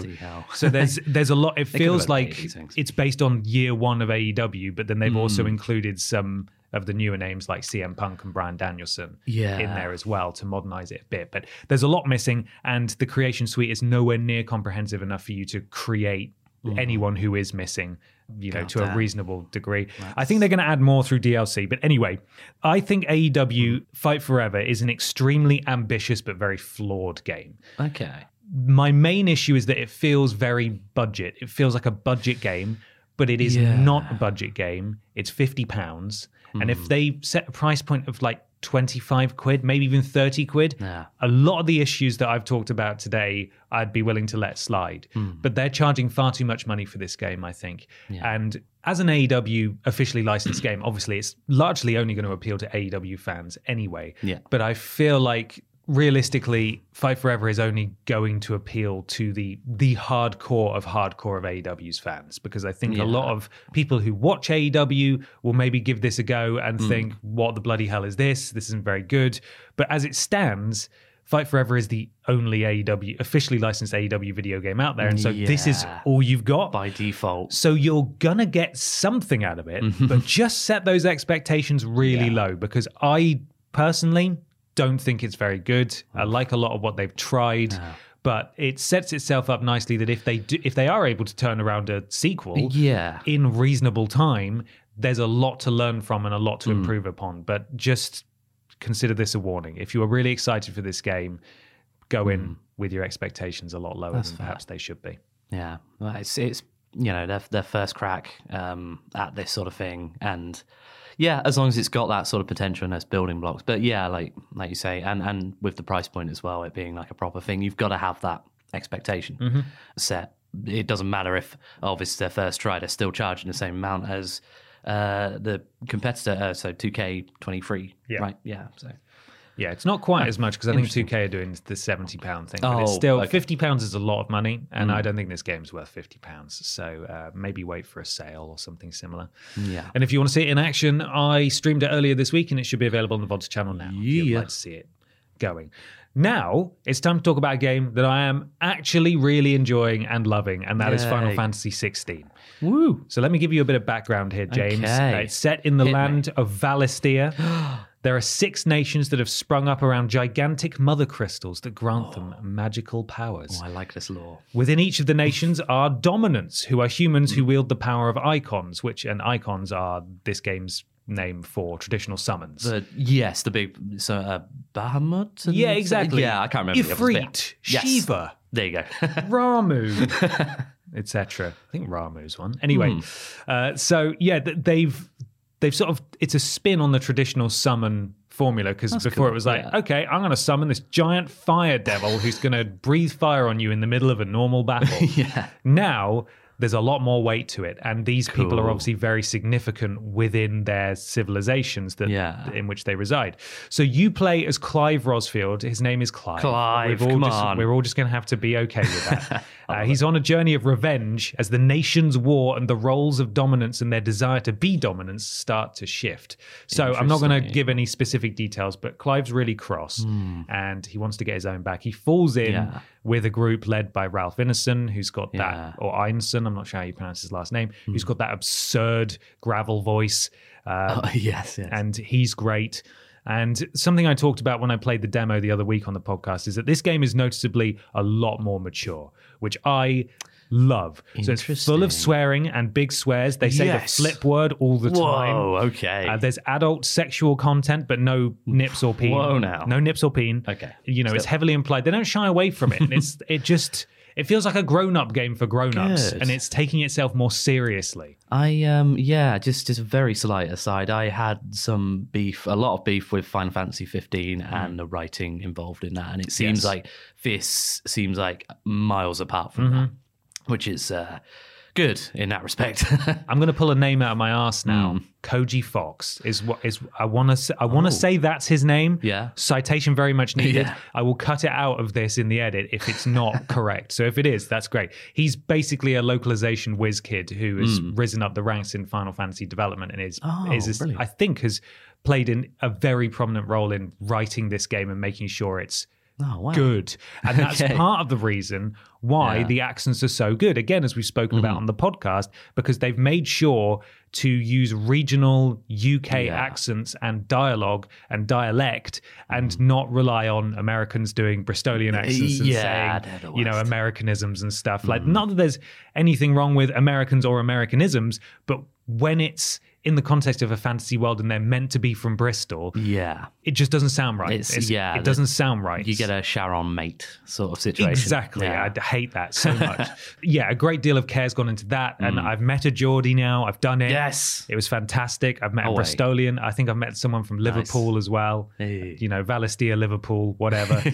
So there's there's a lot. It feels like eliminated these things. it's based on year one of AEW, but then they've also Hmm. included some of the newer names like CM Punk and Bryan Danielson Yeah. in there as well to modernize it a bit. But there's a lot missing, and the creation suite is nowhere near comprehensive enough for you to create anyone who is missing. You know, to a Mm. reasonable degree. I think they're going to add more through DLC. But anyway, I think AEW Fight Forever is an extremely ambitious but very flawed game Okay. my main issue is that it feels very budget. It feels like a budget game, but it is Yeah. not a budget game. It's fifty pounds, and Hmm. if they set a price point of like twenty five quid, maybe even thirty quid, Yeah. a lot of the issues that I've talked about today, I'd be willing to let slide. Hmm. But they're charging far too much money for this game, I think. And as an AEW officially licensed game, obviously it's largely only going to appeal to AEW fans anyway. Yeah. But I feel like realistically, Fight Forever is only going to appeal to the the hardcore of hardcore of AEW's fans because I think a lot of people who watch AEW will maybe give this a go and Mm. think, "What the bloody hell is this? This isn't very good." But as it stands. Fight Forever is the only AEW officially licensed AEW video game out there, and so this is all you've got. by default. So you're gonna get something out of it, but just set those expectations really low because I personally don't think it's very good. I like a lot of what they've tried. But it sets itself up nicely that if they do, if they are able to turn around a sequel, Yeah. in reasonable time, there's a lot to learn from and a lot to Mm. improve upon. But just consider this a warning. If you are really excited for this game, go in Mm. with your expectations a lot lower than perhaps they should be. Yeah, well, it's it's you know their their first crack um, at this sort of thing, and yeah, as long as it's got that sort of potential and those building blocks. But yeah, like like you say, and and with the price point as well, it being like a proper thing, you've got to have that expectation Mm-hmm. set. It doesn't matter if this their first try; they're still charging the same amount as uh, the competitor. Uh, so two K twenty three, Yeah. right? Yeah, so. Yeah, it's not quite as much because I think 2K are doing the seventy pound thing, but it's Oh, still okay. Fifty pounds is a lot of money, and I don't think this game's worth fifty pounds. So uh, maybe wait for a sale or something similar. Yeah. And if you want to see it in action, I streamed it earlier this week, and it should be available on the VODs channel now. If you'd Yeah. like to see it going. Now it's time to talk about a game that I am actually really enjoying and loving, and that is Final Yay. Fantasy sixteen. Woo! So let me give you a bit of background here, James. Okay. Uh, it's set in the Hit me. land of Valisthea. there are six nations that have sprung up around gigantic mother crystals that grant them magical powers. Oh, I like this law. Within each of the nations are dominants, who are humans who wield the power of icons, which and icons are this game's name for traditional summons. The yes, the big so uh, Bahamut. yeah, exactly. Yeah, I can't remember. the others, but yeah. Yes. Shiva, There you go. Ramuh, etc. I think Ramuh's one. Anyway, uh, so yeah, they've they've sort of it's a spin on the traditional summon formula because before it was like, yeah. okay, I'm going to summon this giant fire devil who's going to breathe fire on you in the middle of a normal battle. yeah. Now there's a lot more weight to it, and these people are obviously very significant within their civilizations that Yeah. in which they reside. So you play as Clive Rosfield. His name is Clive. Clive, We've all come just- on. We're all just going to have to be okay with that. uh, he's on a journey of revenge as the nation's war and the roles of dominance and their desire to be dominance start to shift. So I'm not going to give any specific details, but Clive's really cross and he wants to get his own back. He falls in Hmm. Yeah. with a group led by Ralph Ineson, who's got Yeah. Hmm. that, or Einson, I'm not sure how you pronounce his last name, who's got that absurd gravel voice. Uh, Oh, yes, yes. and he's great. And something I talked about when I played the demo the other week on the podcast is that this game is noticeably a lot more mature, which I love. So it's full of swearing and big swears. They say Yes. the flip word all the time. Whoa, okay. Uh, there's adult sexual content, but no nips or peen. Whoa, now. No nips or peen. Okay. You know, it's heavily implied. They don't shy away from it. And it's it just it feels like a grown-up game for grown-ups. Good. And it's taking itself more seriously. I um yeah, just just a very slight aside. I had some beef, a lot of beef with Final Fantasy 15 and the writing involved in that, and it seems Yes. like this seems like miles apart from that, which is uh, good in that respect. I'm going to pull a name out of my ass now. Hmm. Koji Fox is what is I want to I want to say that's his name. Oh. Yeah. Citation very much needed. Yeah. I will cut it out of this in the edit if it's not correct. So if it is, that's great. He's basically a localization whiz kid who has risen up the ranks in Final Fantasy development and is. Oh, is, is. I think has played in a very prominent role in writing this game and making sure it's oh wow. good. And that's Okay. part of the reason why Yeah. Mm-hmm. the accents are so good. Again, as we've spoken about on the podcast, because they've made sure to use regional UK Yeah. accents and dialogue and dialect and not rely on Americans doing Bristolian accents and Mm. Yeah, saying, you know. Mm. Americanisms and stuff. Like, not that there's anything wrong with Americans or Americanisms, but when it's in the context of a fantasy world and they're meant to be from Bristol, Yeah. it just doesn't sound right. It's- yeah, it doesn't sound right. You get a Sharon mate sort of situation. Exactly. Yeah. I hate that so much. yeah, a great deal of care's gone into that. And Mm. I've met a Geordie now. I've done it. Yes. It was fantastic. I've met a Away. Bristolian. I think I've met someone from Liverpool as well. Hey. You know, Valisthea, Liverpool, whatever.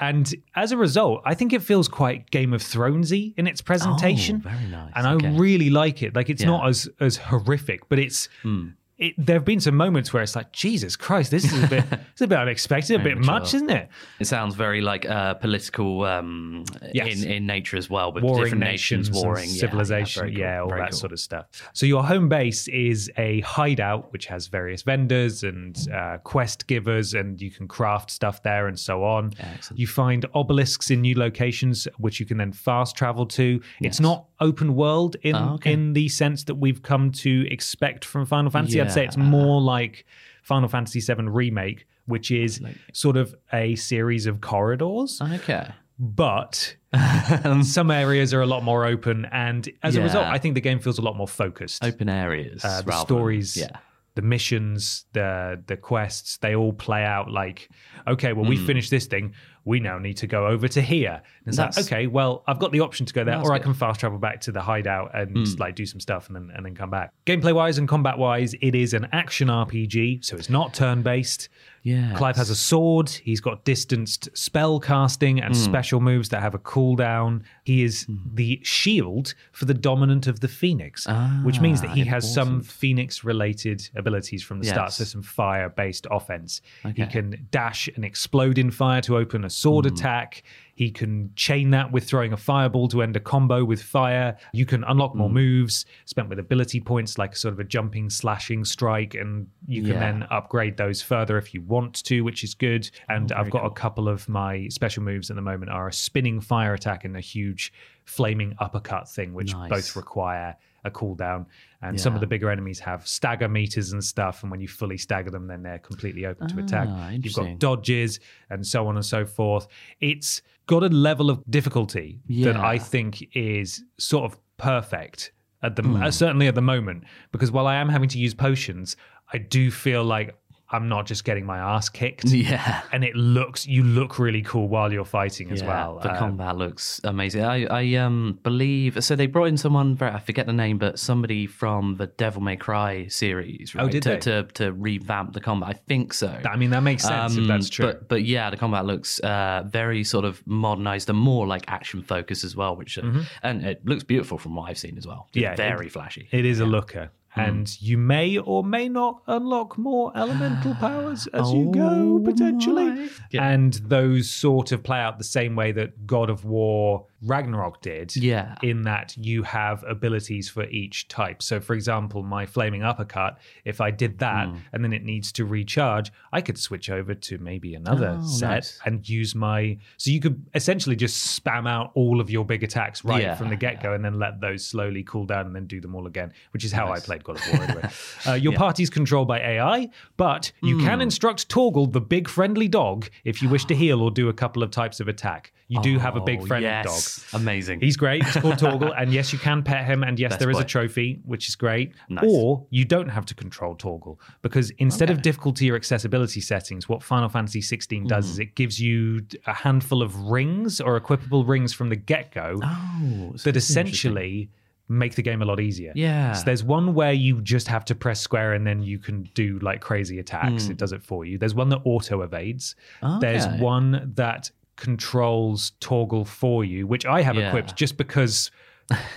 And as a result, I think it feels quite Game of Thronesy in its presentation. Oh, very nice. And Okay. I really like it. Like it's Yeah. Not as as horrific, but it's Mm it, there have been some moments where it's like, Jesus Christ, this is a bit, it's a bit unexpected, a bit much, isn't it? It sounds very like uh, political um, Yes. in, in nature as well, with warring different nations, nations warring. Yeah, civilization, yeah, cool, all very that cool. sort of stuff. So your home base is a hideout which has various vendors and uh, quest givers, and you can craft stuff there and so on. Excellent. You find obelisks in new locations which you can then fast travel to. It's not open world in Oh, okay. in the sense that we've come to expect from Final Fantasy. I'd say it's more like Final Fantasy VII Remake, which is sort of a series of corridors Okay. but some areas are a lot more open and as a result i think the game feels a lot more focused Open areas. uh, the rather than- stories yeah. the missions the the quests they all play out like okay well Hmm. we finished this thing we now need to go over to here and it's like okay well i've got the option to go there That's or i good. can fast travel back to the hideout and Hmm. like do some stuff and then and then come back gameplay wise and combat wise it is an action rpg so it's not turn based Yeah. Clive has a sword. He's got distanced spell casting and Hmm. special moves that have a cooldown. He is the shield for the dominant of the Phoenix, which means that he Ah, has some. Phoenix related abilities from the start. So, some fire based offense. He can dash and explode in fire to open a sword Hmm. attack. He can chain that with throwing a fireball to end a combo with fire. You can unlock more Hmm. moves spent with ability points, like sort of a jumping, slashing strike, and you can Yeah. then upgrade those further if you want to, which is good. And Oh, I've got a couple of my special moves at the moment are a spinning fire attack and a huge flaming uppercut thing, which Nice. both require a cooldown. And some of the bigger enemies have stagger meters and stuff. And when you fully stagger them, then they're completely open to attack. Ah, You've got dodges and so on and so forth. It's got a level of difficulty that I think is sort of perfect at the Hmm. uh, certainly at the moment because while I am having to use potions, I do feel like I'm not just getting my ass kicked. Yeah. And it looks you look really cool while you're fighting as Yeah, well. The Uh, combat looks amazing. I, I um believe so. They brought in someone. I forget the name, but somebody from the Devil May Cry series. Right, Oh, did to, they? to to revamp the combat? I think so. I mean that makes sense if Um, that's true. But, but yeah, the combat looks uh, very sort of modernized and more like action focused as well, which uh, and it looks beautiful from what I've seen as well. Mm-hmm. Yeah, very it- flashy. It is a looker. Hmm. And you may or may not unlock more elemental powers as you go, Oh potentially. And those sort of play out the same way that God of War Ragnarok did. Yeah. In that you have abilities for each type. So, for example, my flaming uppercut, if I did that Hmm. and then it needs to recharge, I could switch over to maybe another Oh, set nice. and use my. So you could essentially just spam out all of your big attacks right Yeah, from the get go and then let those slowly cool down and then do them all again, which is how I played God of War anyway. uh, your party's controlled by AI, but you can Hmm. instruct Torgal, the big friendly dog, if you wish to heal or do a couple of types of attack. You do have a big Oh, friendly yes. Amazing. He's great. It's called Torgal, and yes, you can pet him, and yes, Best there is a trophy, which is great. Nice. Or you don't have to control Torgal because instead of difficulty or accessibility settings, what Final Fantasy 16 does Hmm. is it gives you a handful of rings or equipable rings from the get go oh, that essentially make the game a lot easier. Yeah. So there's one where you just have to press square and then you can do like crazy attacks. It does it for you. There's one that auto evades. There's one that controls Torgal for you, which I have Yeah. equipped just because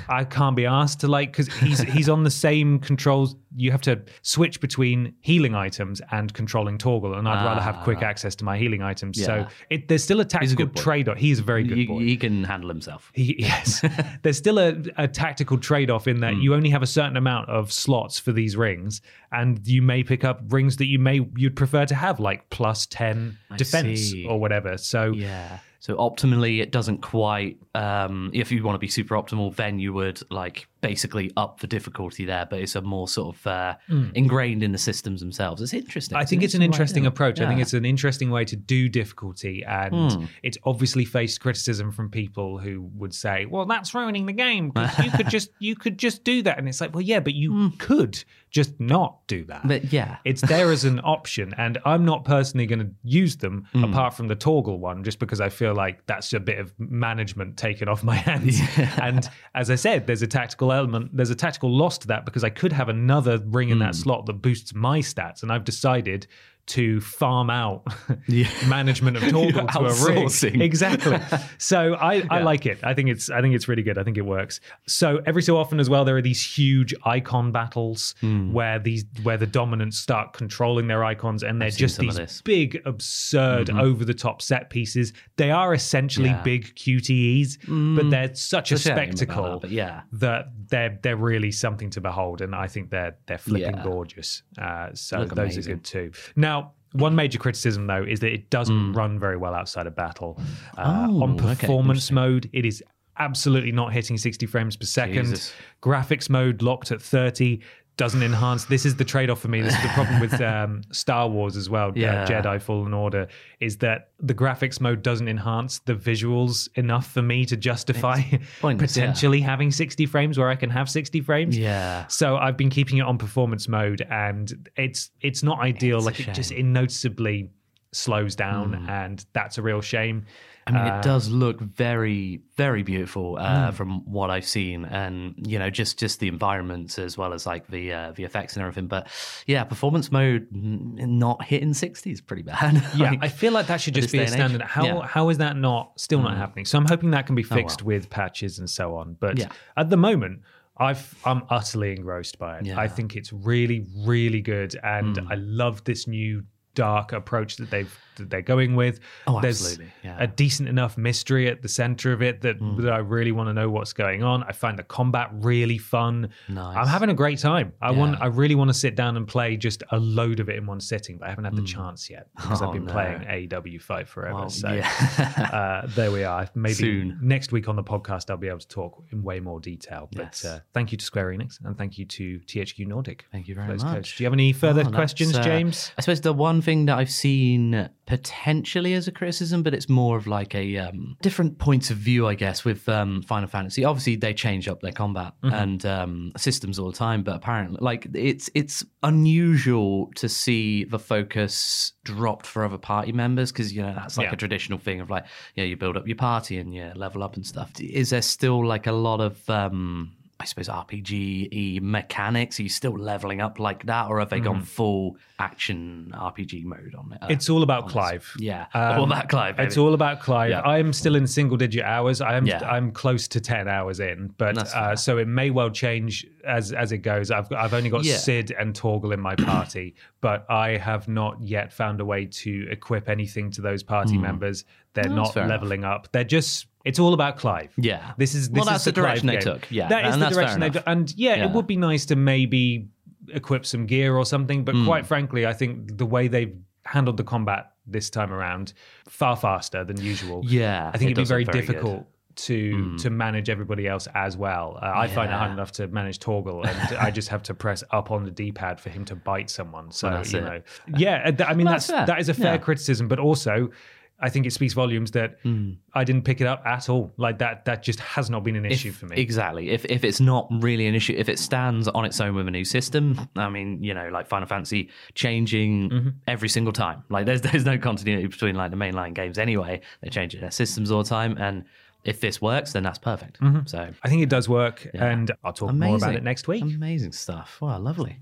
I can't be asked to like because he's he's on the same controls. You have to switch between healing items and controlling Torgal, and I'd rather have quick access to my healing items. So it, there's still a tactical trade off. He's a very good boy. he can handle himself. He, yes, there's still a, a tactical trade off in that Hmm. you only have a certain amount of slots for these rings, and you may pick up rings that you may you'd prefer to have, like plus ten I defense see. or whatever. So Yeah. So optimally, it doesn't quite. Um, if you want to be super optimal, then you would like basically up the difficulty there. But it's a more sort of uh, ingrained in the systems themselves. It's interesting. I think it's an interesting idea. approach. I think it's an interesting way to do difficulty, and Hmm. it's obviously faced criticism from people who would say, "Well, that's ruining the game because you could just you could just do that," and it's like, "Well, yeah, but you Hmm. could just not do that. But yeah. It's there as an option, and I'm not personally going to use them Hmm. apart from the Torgal one, just because I feel like that's a bit of management taken off my hands. And as I said, there's a tactical element, there's a tactical loss to that because I could have another ring in that Hmm. slot that boosts my stats, and I've decided to farm out Yeah. management of You're to a outsourcing. Exactly. So I, I like it. I think it's I think it's really good. I think it works. So every so often as well, there are these huge icon battles Hmm. where these where the dominants start controlling their icons, and they're seen just these. Mm-hmm. big, absurd, over the top set pieces. They are essentially Yeah. Mm. big QTEs, but they're such a It's a about spectacle that, yeah. that they're they're really something to behold, and I think they're they're flipping Yeah. gorgeous. Uh, so Look those amazing. are good too. Now. One major criticism, though, is that it doesn't Mm. run very well outside of battle. Uh, Oh, on okay, performance mode, it is absolutely not hitting 60 frames per second. Jesus. Graphics mode locked at 30 doesn't enhance. This is the trade off for me. This is the problem with um, Star Wars as well. uh, Jedi Fallen Order is that the graphics mode doesn't enhance the visuals enough for me to justify pointless, yeah. potentially having 60 frames where I can have 60 frames. Yeah. So I've been keeping it on performance mode, and it's it's not ideal. It's like it just. Hmm. noticeably slows down, and that's a real shame. I mean, Uh, it does look very, very beautiful uh, from what I've seen, and you know, just just the environments as well as like the uh, the effects and everything. But yeah, performance mode mm, not hitting sixty is pretty bad. Yeah, Like, I feel like that should just be a standard. How Yeah. Mm. how is that not still not happening? So I'm hoping that can be Oh, fixed with patches and so on. But Yeah. at the moment, I've I'm utterly engrossed by it. Yeah. I think it's really really good, and Mm. I love this new dark approach that they've that they're going with. Oh, There's absolutely, yeah. Mm. a decent enough mystery at the center of it that, that I really want to know what's going on. I find the combat really fun. Nice. I'm having a great time. I want I really want to sit down and play just a load of it in one sitting, but I haven't had the chance yet because I've Oh, been no. playing AEW Fight Forever. Well, so yeah. uh, there we are. Maybe Soon. next week on the podcast, I'll be able to talk in way more detail. Yes. But uh, thank you to Square Enix and thank you to THQ Nordic. Thank you very much. codes. Do you have any further Oh, questions, uh, James? I suppose the one thing that I've seen potentially as a criticism, but it's more of like a um, different points of view, I guess, with um, Final Fantasy. Obviously, they change up their combat Mm-hmm. and um, systems all the time, but apparently, like it's it's unusual to see the focus dropped for other party members because you know that's like Yeah. a traditional thing of like yeah you build up your party and you level up and stuff. Is there still like a lot of um, I suppose RPG mechanics? Are you still leveling up like that, or have they gone full action RPG mode on it? Uh, Mm. It's all about on this? Clive. Yeah, Um, all about Clive. It's all about Clive. Yeah. I'm still in single digit hours. I am Yeah. I'm close to ten hours in, but uh, so it may well change as as it goes. I've I've only got Yeah. Sid and Torgal in my party, but I have not yet found a way to equip anything to those party members. They're that's not fair enough. leveling up. They're just. It's all about Clive. Yeah. This is this Well, is that's the Clive direction they game. took. Yeah, that is and the direction they took. And yeah, Yeah. it would be nice to maybe equip some gear or something. But quite frankly, I think the way they've handled the combat this time around far faster than usual. Yeah, I think it it'd be very, very good. Hmm. difficult. To, to manage everybody else as well. Uh, I find it hard enough to manage Torgal, and I just have to press up on the D-pad for him to bite someone. So Well, you it. know, yeah, uh, I mean Well, that's that's that is a fair Yeah. criticism, but also I think it speaks volumes that Hmm. I didn't pick it up at all. Like that, that just has not been an issue for me. Exactly. If if it's not really an issue, if it stands on its own with a new system, I mean, you know, like Final Fantasy changing Mm-hmm. every single time. Like there's there's no continuity between like the mainline games anyway. They change their systems all the time, and if this works, then that's perfect. So I think it does work, Yeah. and I'll talk more about it next week. Amazing stuff. Wow, lovely.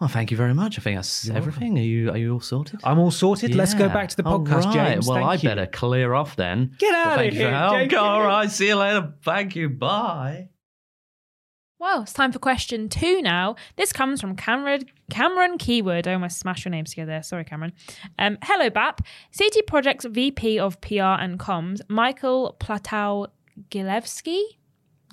Well, thank you very much. I think that's everything. Are you are you all sorted? I'm all sorted. Let's go back to the podcast, right. James. Well, Thank I you. better clear off then. Get Well, out of thank you for- here, James. all right. See you later. Thank you. Bye. Well, it's time for question two now. This comes from Cameron Cameron Keyword. I almost smashed your names together. Sorry, Cameron. Um, hello, BAP. CD Projekt's VP of PR and Comms, Michael Platow Gilevsky.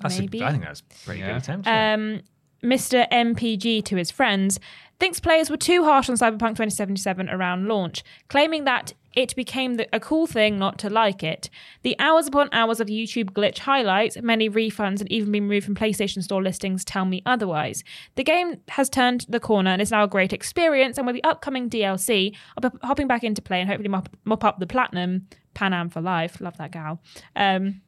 That's Maybe. I think that's a pretty Yeah. good attempt. yeah. um, Mr. MPG to his friends, thinks players were too harsh on Cyberpunk 2077 around launch, claiming that it became the, a cool thing not to like it. The hours upon hours of YouTube glitch highlights, many refunds, and even being removed from PlayStation Store listings tell me otherwise. The game has turned the corner and is now a great experience, and with the upcoming DLC, I'll be hopping back into play and hopefully mop, mop up the platinum. Panam for life, love that gal. Um,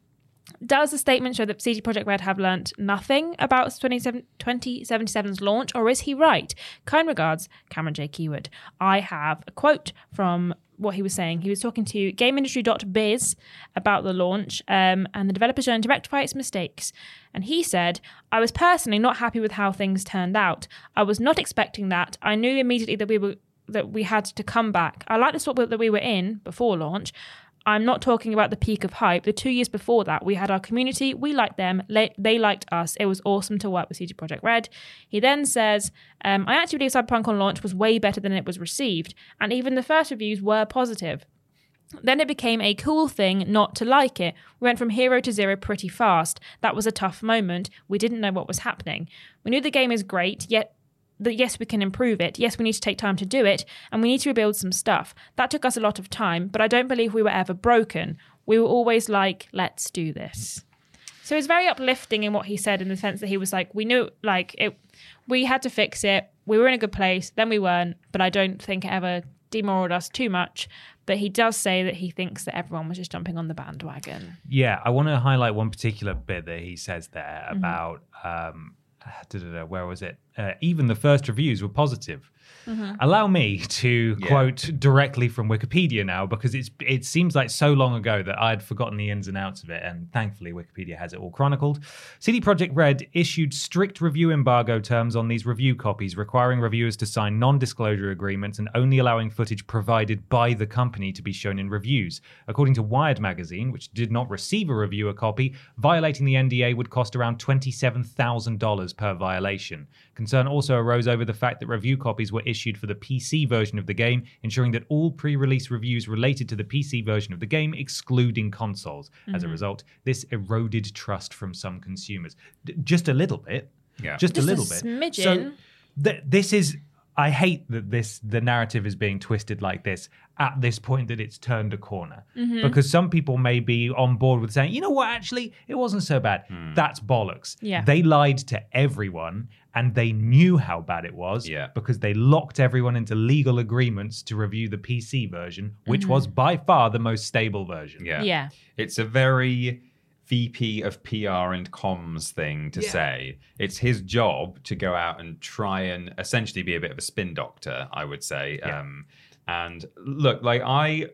Does the statement show that CD Projekt Red have learnt nothing about 27 2077's launch, or is he right? Kind regards, Cameron J. Keyword. I have a quote from what he was saying. He was talking to GameIndustry.biz about the launch um, and the developers trying to rectify its mistakes. And he said, I was personally not happy with how things turned out. I was not expecting that. I knew immediately that we were that we had to come back. I like the spot that we were in before launch. I'm not talking about the peak of hype. The two years before that, we had our community. We liked them. They liked us. It was awesome to work with CD Projekt Red. He then says, um, I actually believe Cyberpunk on launch was way better than it was received, and even the first reviews were positive. Then it became a cool thing not to like it. We went from hero to zero pretty fast. That was a tough moment. We didn't know what was happening. We knew the game is great, yet that yes, we can improve it. Yes, we need to take time to do it, and we need to rebuild some stuff. That took us a lot of time, but I don't believe we were ever broken. We were always like, let's do this. So it's very uplifting in what he said in the sense that he was like, we knew, like, it, we had to fix it. We were in a good place, then we weren't, but I don't think it ever demoralized us too much. But he does say that he thinks that everyone was just jumping on the bandwagon. Yeah, I want to highlight one particular bit that he says there about um, where was it? Uh, even the first reviews were positive. Mm-hmm. Allow me to yeah. quote directly from Wikipedia now because it's it seems like so long ago that I'd forgotten the ins and outs of it, and thankfully Wikipedia has it all chronicled. CD Projekt Red issued strict review embargo terms on these review copies, requiring reviewers to sign non-disclosure agreements and only allowing footage provided by the company to be shown in reviews. According to Wired magazine, which did not receive a reviewer copy, violating the NDA would cost around twenty-seven thousand dollars per violation. Concern also arose over the fact that review copies were issued for the PC version of the game, ensuring that all pre release reviews related to the PC version of the game, excluding consoles. Mm-hmm. As a mm-hmm. result, this eroded trust from some consumers. D- just a little bit. Yeah. Just, just a little a bit. Smidgen. So th- this is I hate that this the narrative is being twisted like this at this point that it's turned a corner mm-hmm. because some people may be on board with saying, you know what, actually, it wasn't so bad. Mm. That's bollocks. Yeah. They lied to everyone and they knew how bad it was yeah. because they locked everyone into legal agreements to review the PC version, which mm-hmm. was by far the most stable version. Yeah. Yeah. It's a very VP of PR and comms thing to yeah. say. It's his job to go out and try and essentially be a bit of a spin doctor, I would say. Yeah. Um, and look, like I,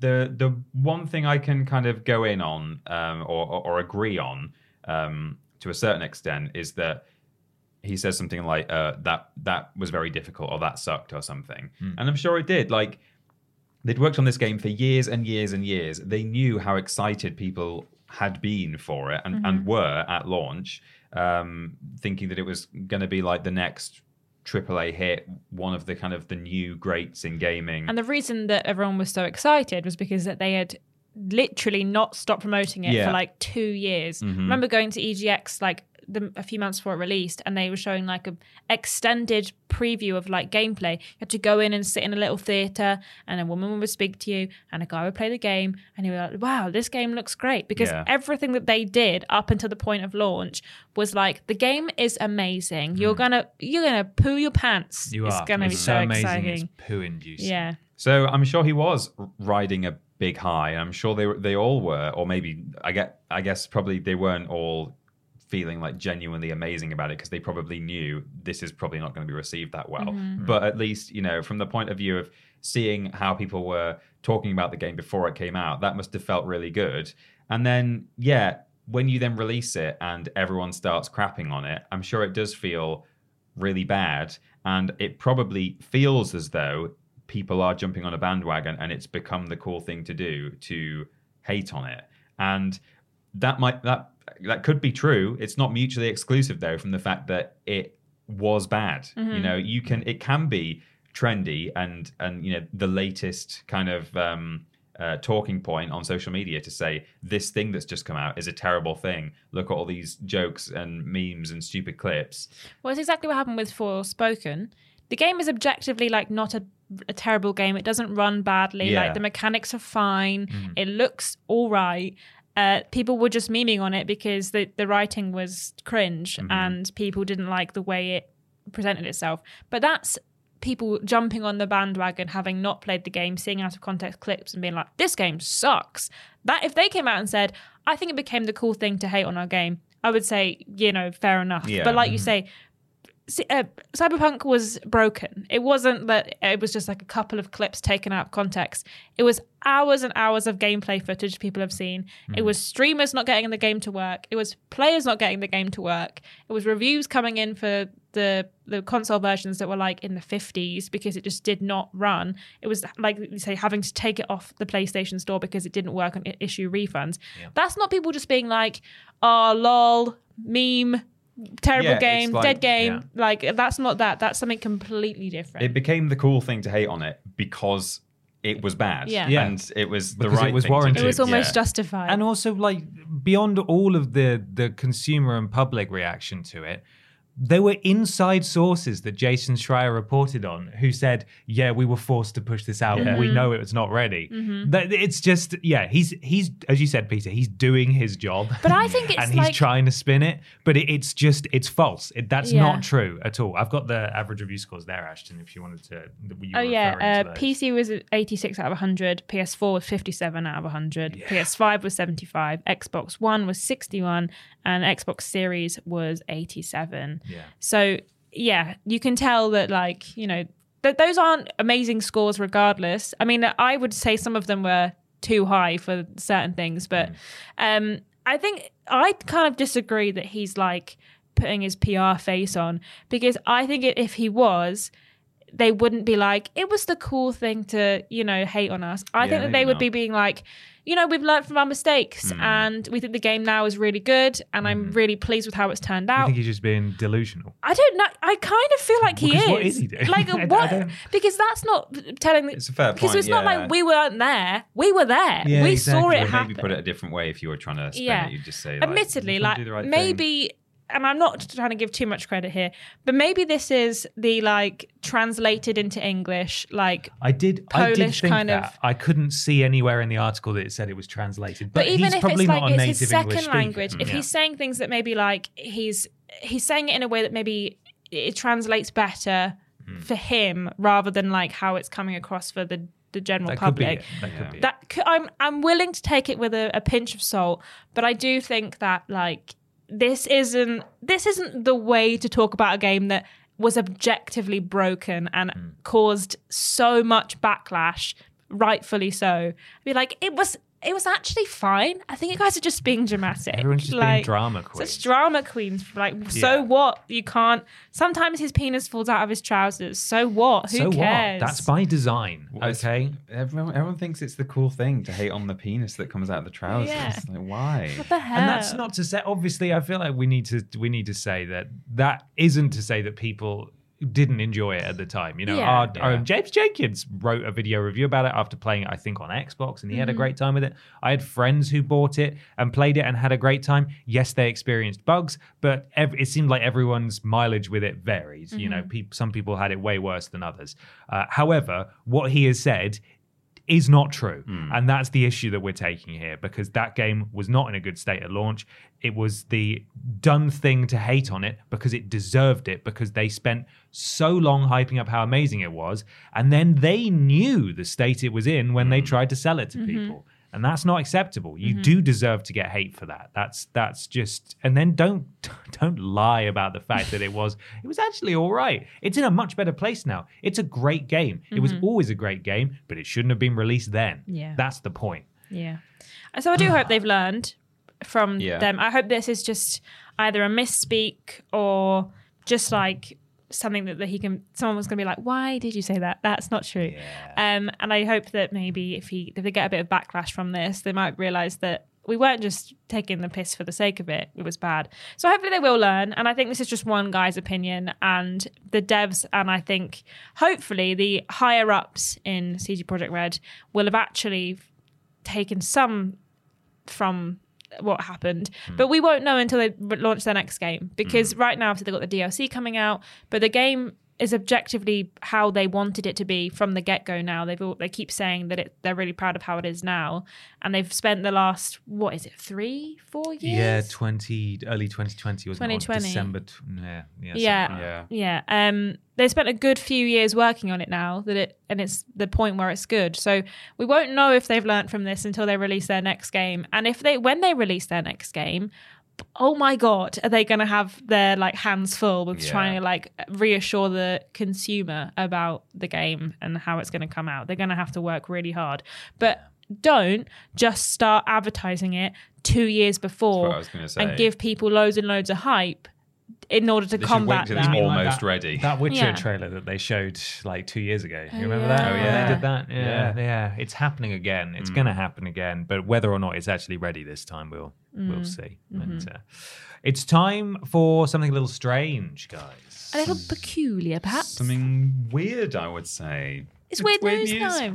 the the one thing I can kind of go in on um, or, or, or agree on um, to a certain extent is that he says something like uh, that that was very difficult or that sucked or something, mm. and I'm sure it did. Like they'd worked on this game for years and years and years. They knew how excited people had been for it and, mm-hmm. and were at launch, um, thinking that it was going to be like the next AAA hit, one of the kind of the new greats in gaming. And the reason that everyone was so excited was because that they had literally not stopped promoting it yeah. for like two years. Mm-hmm. I remember going to EGX like the, a few months before it released, and they were showing like a extended preview of like gameplay. You had to go in and sit in a little theater, and a woman would speak to you, and a guy would play the game, and he was like, "Wow, this game looks great!" Because yeah. everything that they did up until the point of launch was like, "The game is amazing. Mm. You're gonna you're gonna poo your pants. You it's are. gonna it's be so, so amazing. exciting. It's poo inducing. Yeah." So I'm sure he was riding a big high. I'm sure they they all were, or maybe I get I guess probably they weren't all feeling like genuinely amazing about it because they probably knew this is probably not going to be received that well. Mm-hmm. But at least, you know, from the point of view of seeing how people were talking about the game before it came out, that must have felt really good. And then, yeah, when you then release it and everyone starts crapping on it, I'm sure it does feel really bad. And it probably feels as though people are jumping on a bandwagon and it's become the cool thing to do to hate on it. And that might that that could be true. It's not mutually exclusive though from the fact that it was bad. Mm-hmm. You know, you can it can be trendy and and you know the latest kind of um, uh, talking point on social media to say this thing that's just come out is a terrible thing. Look at all these jokes and memes and stupid clips. Well, it's exactly what happened with Forspoken. The game is objectively like not a, a terrible game. It doesn't run badly. Yeah. Like the mechanics are fine. Mm. It looks all right uh, people were just memeing on it because the, the writing was cringe mm-hmm. and people didn't like the way it presented itself. But that's people jumping on the bandwagon, having not played the game, seeing out of context clips, and being like, "This game sucks." That if they came out and said, "I think it became the cool thing to hate on our game," I would say, you know, fair enough. Yeah. But like you say, C- uh, Cyberpunk was broken. It wasn't that it was just like a couple of clips taken out of context. It was hours and hours of gameplay footage people have seen. It was streamers not getting the game to work. It was players not getting the game to work. It was reviews coming in for the the console versions that were like in the 50s because it just did not run. It was like you say having to take it off the PlayStation store because it didn't work and issue refunds. That's not people just being like, "Oh lol, meme, terrible Yeah, game, like- dead game." Like that's not that. That's something completely different. It became the cool thing to hate on it because it was bad. Yeah. Yeah. And it was the Because it right was thing to warranted. do. it was almost Yeah. justified. and also like beyond all of the the consumer and public reaction to it there were inside sources that Jason Schreier reported on who said, "Yeah, we were forced to push this out. We know it was not ready." Mm-hmm. It's just, yeah, he's he's as you said, Peter, he's doing his job. But I think it's and he's trying to spin it, but it, it's just it's false. It, that's Yeah. not true at all. I've got the average review scores there, Ashton. If you wanted to, you Oh yeah, uh. PC was 86 out of 100, PS4 was 57 out of 100, PS5 was 75, Xbox One was 61, and Xbox Series was 87. Yeah. So yeah, you can tell that like you know th- those aren't amazing scores regardless. I mean, I would say some of them were too high for certain things, but um, I think I kind of disagree that he's like putting his PR face on because I think if he was they wouldn't be like, it was the cool thing to, you know, hate on us. I Yeah, think that they would not. be being like, you know, we've learned from our mistakes hmm. and we think the game now is really good and I'm hmm. really pleased with how it's turned out. I think he's just being delusional. I don't know. I kind of feel like he Because is. what is he doing? Like I- what? because that's not telling. It's a fair Because point, it's not yeah. like we weren't there. We were there. Yeah, we saw it happen. maybe put it a different way if you were trying to yeah. it. You'd just say, like, Admittedly, like the right thing." And I'm not trying to give too much credit here, but maybe this is the like translated into English, like I did. I did Polish think kind that. of- I couldn't see anywhere in the article that it said it was translated. But, But, even he's if probably it's not like a it's native his second English speaker. language, if Yeah. he's saying things that maybe like he's he's saying it in a way that maybe it translates better Hmm. for him rather than like how it's coming across for the the general that public. That could be it. That c- I'm I'm willing to take it with a, a pinch of salt, but I do think that like this isn't this isn't the way to talk about a game that was objectively broken and Hmm. caused so much backlash, rightfully so. I'd Be like, it was it was actually fine. I think you guys are just being dramatic. Everyone's just being drama queens. Such drama queens. Like, so Yeah. what? You can't. Sometimes his penis falls out of his trousers. So what? Who so cares? what? That's by design. Okay. Everyone, everyone thinks it's the cool thing to hate on the penis that comes out of the trousers. Yeah. Like, why? what the hell? And that's not to say. Obviously, I feel like we need to we need to say that that isn't to say that people didn't enjoy it at the time. You know, Yeah. our, our Yeah. James Jenkins wrote a video review about it after playing it, I think, on Xbox, and he Mm-hmm. had a great time with it. I had friends who bought it and played it and had a great time. Yes, they experienced bugs, but ev- it seemed like everyone's mileage with it varies. You Mm-hmm. know, peop some people had it way worse than others. Uh, however, what he has said is not true. Hmm. And that's the issue that we're taking here because that game was not in a good state at launch. It was the done thing to hate on it because it deserved it because they spent so long hyping up how amazing it was. And then they knew the state it was in when they hmm. tried to sell it to mm-hmm. people. And that's not acceptable. You mm-hmm. do deserve to get hate for that. That's that's just and then don't don't lie about the fact that it was it was actually all right. It's in a much better place now. It's a great game. It was mm-hmm. always a great game, but it shouldn't have been released then. Yeah. That's the point. Yeah. So I do hope they've learned from Yeah. them. I hope this is just either a misspeak or just like something that, that he can someone was gonna be like, Why did you say that? That's not true. Um and I hope that maybe if he if they get a bit of backlash from this, they might realise that we weren't just taking the piss for the sake of it. It was bad. So hopefully they will learn. And I think this is just one guy's opinion. And the devs and I think hopefully the higher ups in CD Projekt Red will have actually taken some from what happened, hmm. but we won't know until they launch their next game because hmm. right now, obviously, they've got the DLC coming out, but the game is objectively how they wanted it to be from the get go. Now they've all, they keep saying that it, they're really proud of how it is now, and they've spent the last what is it three four years? Yeah, 20, early 2020 was 2020. December. T- yeah, yeah. yeah, like Yeah. yeah. Um, they spent a good few years working on it now that it, and it's the point where it's good. So we won't know if they've learned from this until they release their next game. And if they, when they release their next game, oh my god, are they going to have their like hands full with Yeah. trying to like reassure the consumer about the game and how it's going to come out? They're going to have to work really hard, but. Don't just start advertising it two years before what I was gonna say. and give people loads and loads of hype in order to They should combat that. it's like almost that- ready. That Witcher Yeah. trailer that they showed like two years ago. You Oh, remember yeah. that? Oh, yeah. They did that? Yeah, Yeah. yeah. It's happening again. It's mm. going to happen again. But whether or not it's actually ready this time, we'll we'll mm. see. Mm-hmm. And, uh, it's time for something a little strange, guys. A little peculiar, perhaps. Something weird, I would say. it's weird, news, news. time.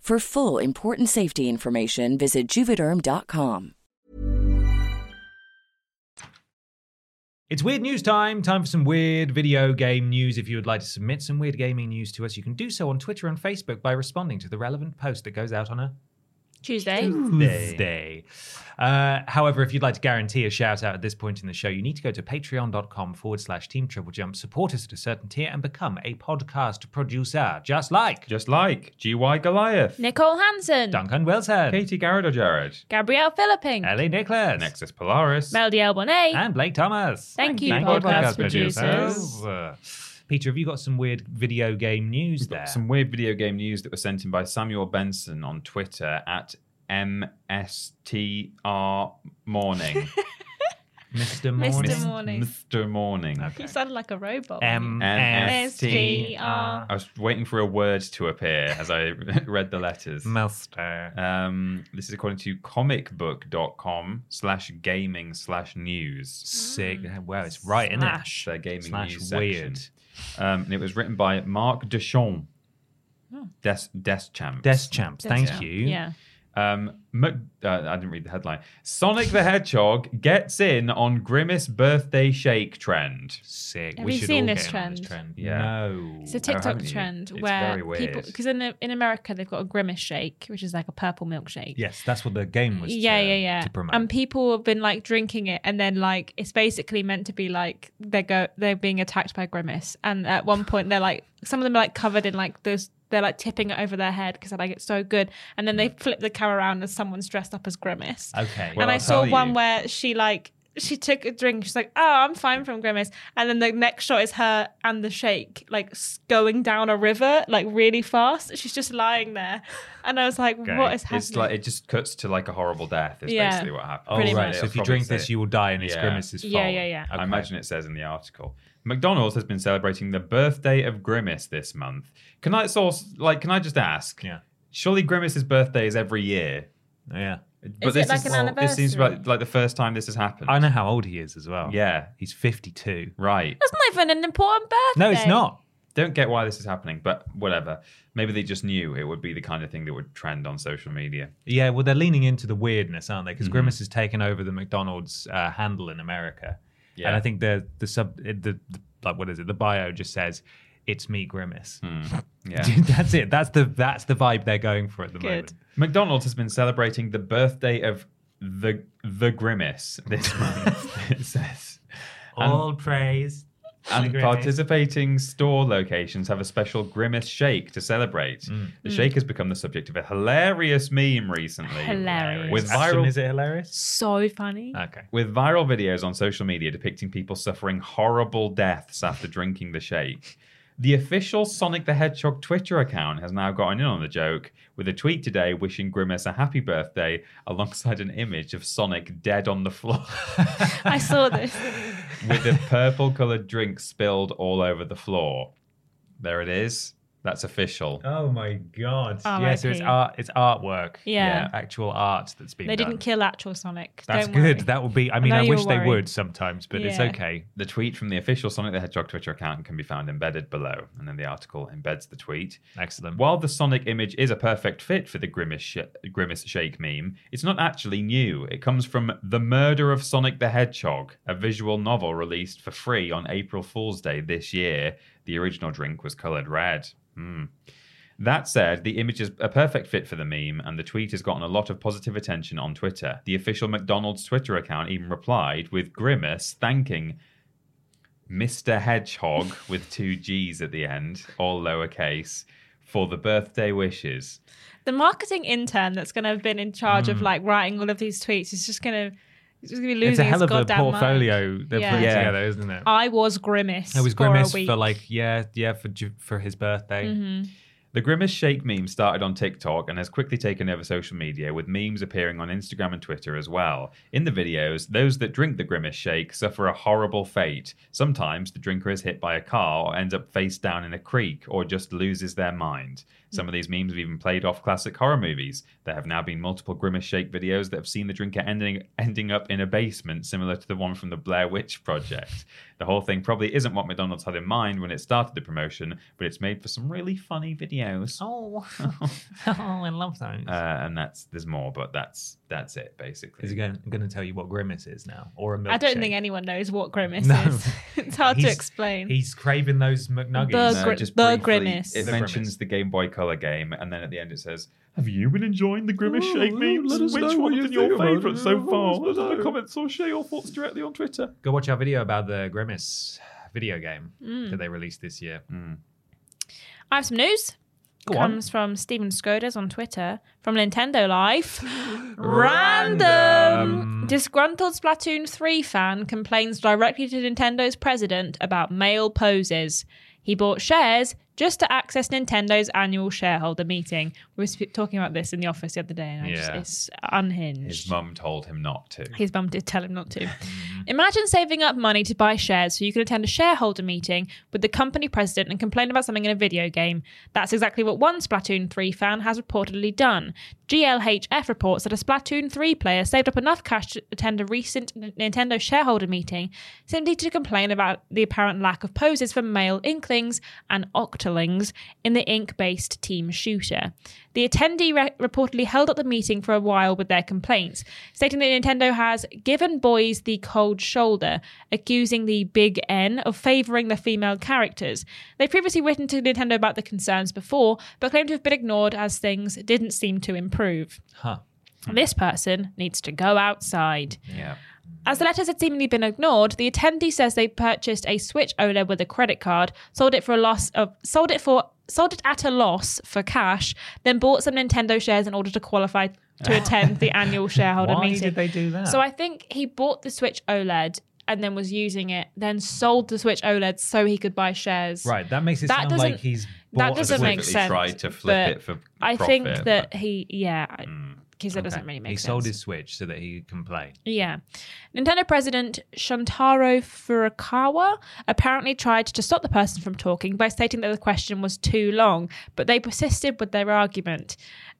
For full important safety information, visit juvederm.com. It's weird news time. Time for some weird video game news. If you would like to submit some weird gaming news to us, you can do so on Twitter and Facebook by responding to the relevant post that goes out on a Tuesday. Tuesday. Uh, however, if you'd like to guarantee a shout out at this point in the show, you need to go to patreon.com forward slash team triple jump, support us at a certain tier, and become a podcast producer, just like Just like GY Goliath, Nicole Hansen, Duncan Wilson, Katie Garrido Jared, Gabrielle Philipping, Ellie Nicholas, Nexus Polaris, Mel Diel Bonet. and Blake Thomas. Thank you, Thank podcast producers. producers. Peter, have you got some weird video game news We've there? got some weird video game news that was sent in by Samuel Benson on Twitter at MSTR Morning. Mr. Morning. Mr. Morning. Morning. Mr. Morning. You sounded like a robot. M MST. MSTR. I was waiting for a word to appear as I read the letters. Master. Um, this is according to comicbook.com slash gaming slash news. Sick. Well, it's right, isn't it? Slash. Their gaming Slash news weird. section. Um, and it was written by Marc Deschamps. Des, Deschamps. Deschamps. Thank Yeah. you. Yeah. Um, Mc- uh, I didn't read the headline. Sonic the Hedgehog gets in on Grimace birthday shake trend. Sick. Have we you should seen all this get in on this trend? trend. Yeah. No. It's a TikTok haven't you? trend It's where very people, because in, in America they've got a Grimace shake, which is like a purple milkshake. Yes, that's what the game was. yeah, to, yeah, yeah. To promote. And people have been like drinking it, and then like it's basically meant to be like they go they're being attacked by Grimace, and at one point they're like some of them are like covered in like those. They're like tipping it over their head because they're like it's so good, and then they flip the camera around and someone's dressed up as Grimace. okay. Well, and I I'll saw tell one you. where she like she took a drink. She's like, "Oh, I'm fine from Grimace." And then the next shot is her and the shake like going down a river like really fast. She's just lying there, and I was like, Okay. "What is happening?" It's like it just cuts to like a horrible death. Is Yeah. basically what happens. oh, pretty right. much. So if you drink this, say- you will die, and it's Yeah. Grimace's fault. Yeah, yeah, yeah. I imagine it says in the article. McDonald's has been celebrating the birthday of Grimace this month. Can I source like? Can I just ask? Yeah. Surely Grimace's birthday is every year. Yeah. But it this like is, an This seems anniversary? like, like the first time this has happened. I know how old he is as well. Yeah. He's 52. Right. That's not even an important birthday. No, it's not. Don't get why this is happening, but whatever. Maybe they just knew it would be the kind of thing that would trend on social media. Yeah, well, they're leaning into the weirdness, aren't they? Because Mm-hmm. Grimace has taken over the McDonald's uh, handle in America, Yeah. and I think the the sub the, the like what is it? The bio just says it's me Grimace. Yeah. that's it. That's the that's the vibe they're going for at the Good. moment. McDonald's has been celebrating the birthday of the the Grimace this month. it says. And- All praise. And participating store locations have a special Grimace shake to celebrate. Mm. The shake has become the subject of a hilarious meme recently. Hilarious. With Ashton, viral, is it hilarious? So funny. Okay. with viral videos on social media depicting people suffering horrible deaths after drinking the shake. The official Sonic the Hedgehog Twitter account has now gotten in on the joke with a tweet today wishing Grimace a happy birthday alongside an image of Sonic dead on the floor I saw this. with a purple coloured drink spilled all over the floor. There it is. That's official. Oh my god. R.I.P. yeah, so it's art it's artwork. Yeah. Actual art that's been They done. didn't kill actual Sonic. That's Don't good. worry. That would be I mean know I wish they would sometimes, but it's okay. The tweet from the official Sonic the Hedgehog Twitter account can be found embedded below, and then the article embeds the tweet. Excellent. While the Sonic image is a perfect fit for the Grimace, sh- Grimace Shake meme, it's not actually new. It comes from The Murder of Sonic the Hedgehog, a visual novel released for free on April Fool's Day this year. The original drink was coloured red. Hmm. That said, the image is a perfect fit for the meme, and the tweet has gotten a lot of positive attention on Twitter. The official McDonald's Twitter account even replied with Grimace thanking Mr. Hedgehog with two G's at the end, all lowercase, for the birthday wishes. the marketing intern that's going to have been in charge Hmm. of like writing all of these tweets is just going to he's just going to be It's losing a hell his of a goddamn portfolio mind. they're Yeah. putting Yeah. together, isn't it? I was Grimace. it was for a Grimace week. for like yeah, yeah, for for his birthday. Mm-hmm. The Grimace Shake meme started on TikTok and has quickly taken over social media, with memes appearing on Instagram and Twitter as well. In the videos, those that drink the Grimace Shake suffer a horrible fate. Sometimes the drinker is hit by a car or ends up face down in a creek or just loses their mind. Some of these memes have even played off classic horror movies. There have now been multiple Grimace Shake videos that have seen the drinker ending ending up in a basement, similar to the one from the Blair Witch Project. The whole thing probably isn't what McDonald's had in mind when it started the promotion, but it's made for some really funny videos. Oh, oh, I love those. Uh, and that's there's more, but that's that's it basically. is he going, going to tell you what Grimace is now, or a milkshake? I don't think anyone knows what Grimace No. is. it's hard to explain. He's craving those McNuggets. The No, Gri- just the briefly, Grimace. It The mentions Grimace. the Game Boy Color game, and then at the end it says, "Have you been enjoying the Grimace Ooh, Shake memes? Which know what one's you your favourite so far? Let us know in the comments or share your thoughts directly on Twitter." Go watch our video about the Grimace video game Mm. that they released this year. I have some news. Go on. Comes from Steven Skodas on Twitter from Nintendo Life. Random. Disgruntled Splatoon 3 fan complains directly to Nintendo's president about male poses. He bought shares just to access Nintendo's annual shareholder meeting. We were talking about this in the office the other day, and I just, it's unhinged. His mum told him not to. His mum did tell him not to. Imagine saving up money to buy shares so you can attend a shareholder meeting with the company president and complain about something in a video game. That's exactly what one Splatoon 3 fan has reportedly done. GLHF reports that a Splatoon 3 player saved up enough cash to attend a recent Nintendo shareholder meeting simply to complain about the apparent lack of poses for male inklings and octolings in the ink based team shooter. The attendee re- reportedly held up the meeting for a while with their complaints, stating that Nintendo has given boys the cold shoulder, accusing the Big N of favouring the female characters. They've previously written to Nintendo about the concerns before, but claimed to have been ignored as things didn't seem to improve. Huh. This person needs to go outside. Yeah. As the letters had seemingly been ignored, the attendee says they purchased a Switch OLED with a credit card, sold it for a loss of sold it for sold it at a loss for cash, then bought some Nintendo shares in order to qualify to attend the annual shareholder Why meeting. did they do that? So I think he bought the Switch OLED and then was using it, then sold the Switch OLED so he could buy shares. right, that makes it That sound like he's that doesn't make sense, tried to flip but it for I profit, think but- that he, yeah, because that Okay. doesn't really make he sense. sold his Switch so that he can play. Yeah. Nintendo president Shuntaro Furukawa apparently tried to stop the person from talking by stating that the question was too long, but they persisted with their argument.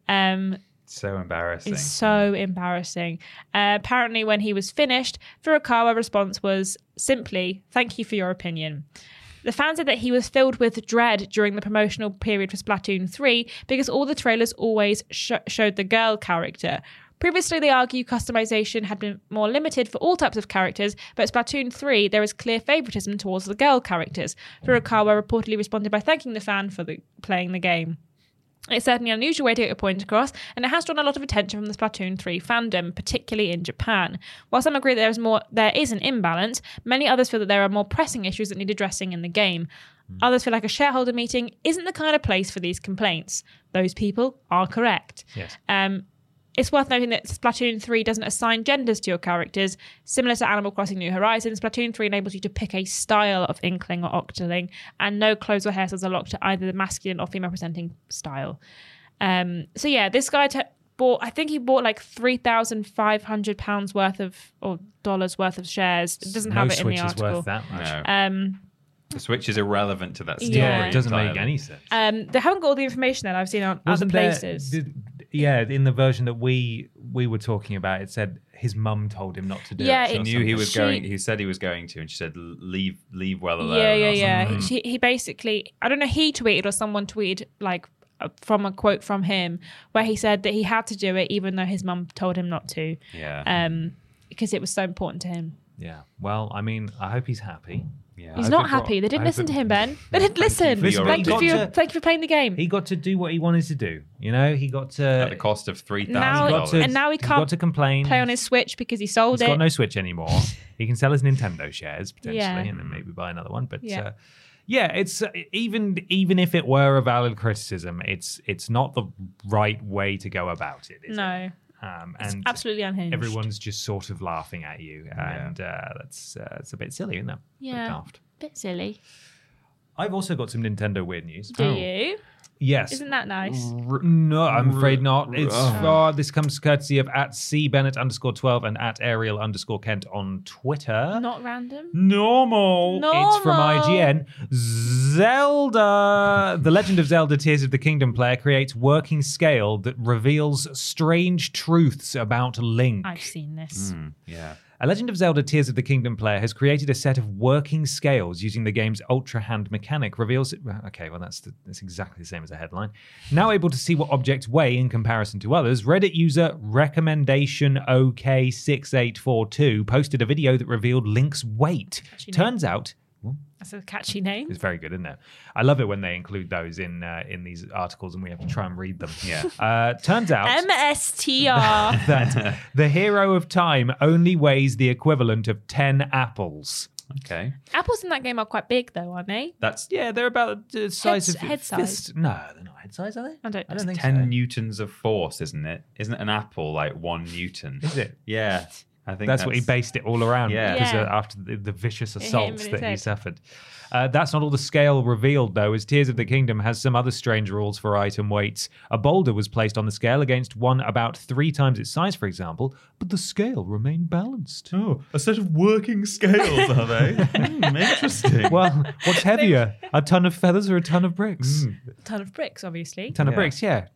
Um, so embarrassing. it's so embarrassing. Uh, apparently, when he was finished, Furukawa's response was simply, Thank you for your opinion. The fan said that he was filled with dread during the promotional period for Splatoon 3 because all the trailers always sh- showed the girl character. Previously, they argue customization had been more limited for all types of characters, but Splatoon 3, there is clear favoritism towards the girl characters. Furukawa reportedly responded by thanking the fan for the, playing the game. It's certainly an unusual way to get a point across, and it has drawn a lot of attention from the Splatoon 3 fandom, particularly in Japan. While some agree that there is more there is an imbalance, many others feel that there are more pressing issues that need addressing in the game. Others feel like a shareholder meeting isn't the kind of place for these complaints. Those people are correct. Yes. Um, it's worth noting that Splatoon 3 doesn't assign genders to your characters. Similar to Animal Crossing New Horizons, Splatoon 3 enables you to pick a style of Inkling or Octoling, and no clothes or hairstyles are locked to either the masculine or female presenting style. Um, so yeah, this guy t- bought, I think he bought like £3,500 worth of, or dollars worth of shares. It doesn't no have it in Switch the is article. worth that much. Um, the Switch is irrelevant to that story. Yeah. it doesn't make any sense. um, they haven't got all the information that I've seen on other Wasn't there- places. did- yeah, in the version that we we were talking about, it said his mum told him not to do Yeah, it. He knew he was She- going. He said he was going to, and she said, "Leave, leave well alone." Yeah, yeah, yeah. something. He, he basically, I don't know, he tweeted or someone tweeted like from a quote from him where he said that he had to do it even though his mum told him not to, Yeah, um, because it was so important to him. Yeah. Well, I mean, I hope he's happy. Yeah. He's hope not happy. brought- They didn't I hope listen it- to him, Ben. They didn't listen. for your Thank you for your, to- thank you for playing the game. He got to do what he wanted to do. You know, he got to. At the cost of three thousand dollars, and now he can't got to complain. play on his Switch because he sold He's it. got no Switch anymore. he can sell his Nintendo shares potentially, Yeah. and then maybe buy another one. But Yeah. uh, yeah, it's uh, even even if it were a valid criticism, it's it's not the right way to go about it. Is no, it? Um, it's and absolutely unhinged. everyone's just sort of laughing at you, and uh, that's uh, it's a bit silly, isn't it? A bit Yeah. daft. bit silly. I've also got some Nintendo weird news. Do you? Yes. Isn't that nice? R- no, I'm afraid not. It's oh, this comes courtesy of at C Bennett underscore twelve and at Ariel underscore Kent on Twitter. Not random. Normal. It's from IGN. Zelda, The Legend of Zelda Tears of the Kingdom player creates working scale that reveals strange truths about Link. I've seen this. yeah, A Legend of Zelda Tears of the Kingdom player has created a set of working scales using the game's Ultra Hand mechanic. Reveals it. Okay, well, that's, the, that's exactly the same as a headline. Now able to see what objects weigh in comparison to others, Reddit user recommendation OK6842 posted a video that revealed Link's weight. Turns out. That's a catchy name. It's very good, isn't it? I love it when they include those in uh, in these articles and we have to try and read them. Yeah. Uh, turns out MSTR. that the hero of time only weighs the equivalent of 10 apples. okay. Apples in that game are quite big, though, aren't they? That's Yeah, they're about the size Head- of head size. fist- No, they're not head size, are they? I don't I know. don't think ten so. newtons of force, isn't it? Isn't an apple like one newton? Is it? Yeah, I think That's, what he based it all around. Yeah. because Yeah. uh, after the, the vicious assaults that he suffered. Uh, that's not all the scale revealed, though, as Tears of the Kingdom has some other strange rules for item weights. A boulder was placed on the scale against one about three times its size, for example, but the scale remained balanced. Oh, a set of working scales, are they? Hmm, interesting. Well, what's heavier, a ton of feathers or a ton of bricks? A ton of bricks, obviously. A ton of Yeah. bricks, yeah,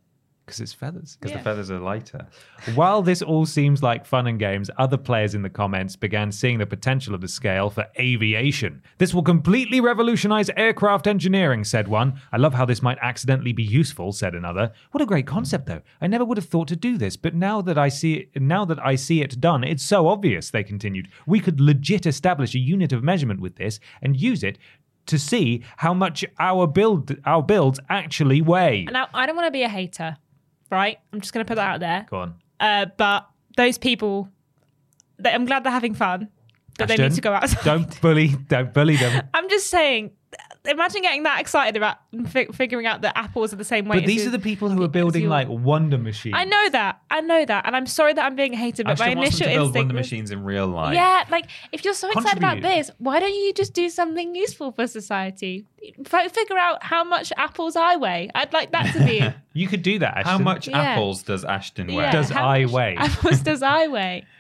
because it's feathers. because Yeah. the feathers are lighter. While this all seems like fun and games, other players in the comments began seeing the potential of the scale for aviation. This will completely revolutionize aircraft engineering, said one. I love how this might accidentally be useful, said another. What a great concept though. I never would have thought to do this, but now that I see it now that I see it done, it's so obvious, they continued. We could legit establish a unit of measurement with this and use it to see how much our build our builds actually weigh. Now, I don't want to be a hater, right? I'm just going to put that out there. Go on. Uh, but those people, they, I'm glad they're having fun, but they need to go outside. Don't bully don't bully them. I'm just saying. Imagine getting that excited about fi- figuring out that apples are the same weight. But these are the people who are building like wonder machines. I know that. I know that, and I'm sorry that I'm being hated. But Ashton my wants them initial to build instinct wonder was, machines in real life. yeah, like if you're so excited about Contribute. this, why don't you just do something useful for society? F- figure out how much apples I weigh. I'd like that to be. You could do that. Ashton. How much Yeah. apples does Ashton weigh? yeah, Does how I much weigh? Apples does I weigh?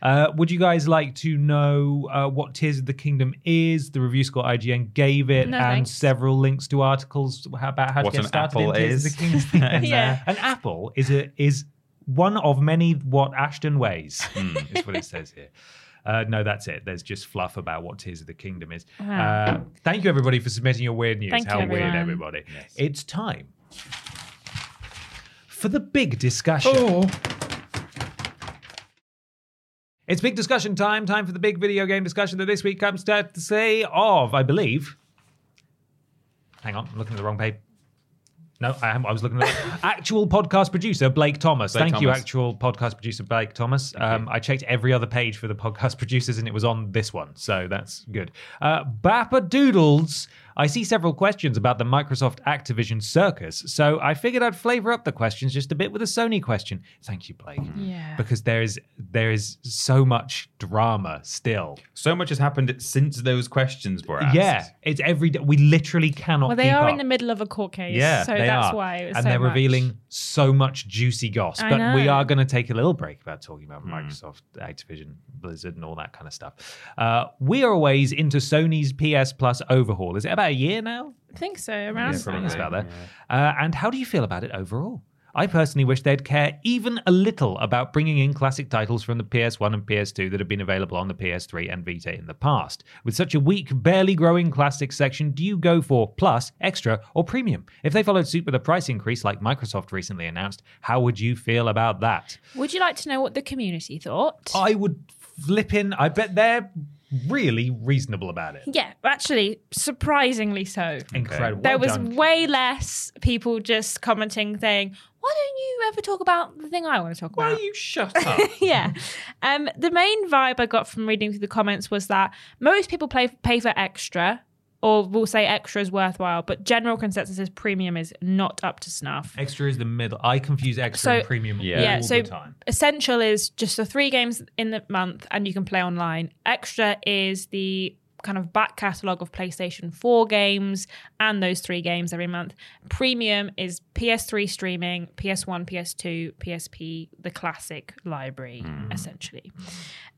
Uh, would you guys like to know uh, what Tears of the Kingdom is? The review score IGN gave it, No, and thanks. several links to articles about how What to get an started apple in Tears is. of the Kingdom. And, uh, Yeah. an apple is a is one of many what Ashton weighs. Hmm. is what it says here. Uh, no, that's it. There's just fluff about what Tears of the Kingdom is. Wow. Uh, thank you, everybody, for submitting your weird news. Thank How you, weird, everyone. everybody. It's time for the big discussion. Oh. It's big discussion time. Time for the big video game discussion that this week comes to say of, I believe. Hang on, I'm looking at the wrong page. No, I. I was looking at actual podcast producer Blake Thomas. Blake Thank you, actual podcast producer Blake Thomas. Um, I checked every other page for the podcast producers, and it was on this one, so that's good. Uh, Bappa Doodles. I see several questions about the Microsoft Activision circus, so I figured I'd flavor up the questions just a bit with a Sony question. Thank you, Blake. Yeah. Because there is there is so much drama still. So much has happened since those questions were asked. Yeah, it's every day. We literally cannot. Well, they keep are up. in the middle of a court case. Yeah, so they that's are. why it was and so they're much. revealing so much juicy goss. I But we are going to take a little break about talking about Hmm. Microsoft, Activision, Blizzard, and all that kind of stuff. Uh, we are a ways into Sony's PS Plus overhaul. Is it about a year now? I think so. Around Yeah, probably about there. Uh, and how do you feel about it overall? I personally wish they'd care even a little about bringing in classic titles from the PS1 and PS2 that have been available on the PS3 and Vita in the past. With such a weak, barely growing classic section, do you go for Plus, Extra, or Premium? If they followed suit with a price increase like Microsoft recently announced, how would you feel about that? Would you like to know what the community thought? I would flip in. I bet they're really reasonable about it. yeah, actually, surprisingly so. Incredible. There Well was done. way less people just commenting saying, "Why don't you ever talk about the thing I want to talk about? Why about?" you shut up? yeah. Um, the main vibe I got from reading through the comments was that most people play, pay for extra, or we'll say extra is worthwhile, but general consensus is premium is not up to snuff. Extra is the middle. I confuse extra So- and premium Yeah. Yeah, all so the time. essential is just the three games in the month and you can play online. Extra is the kind of back catalogue of PlayStation 4 games and those three games every month. Premium is PS3 streaming, PS1, PS2, PSP, the classic library, essentially.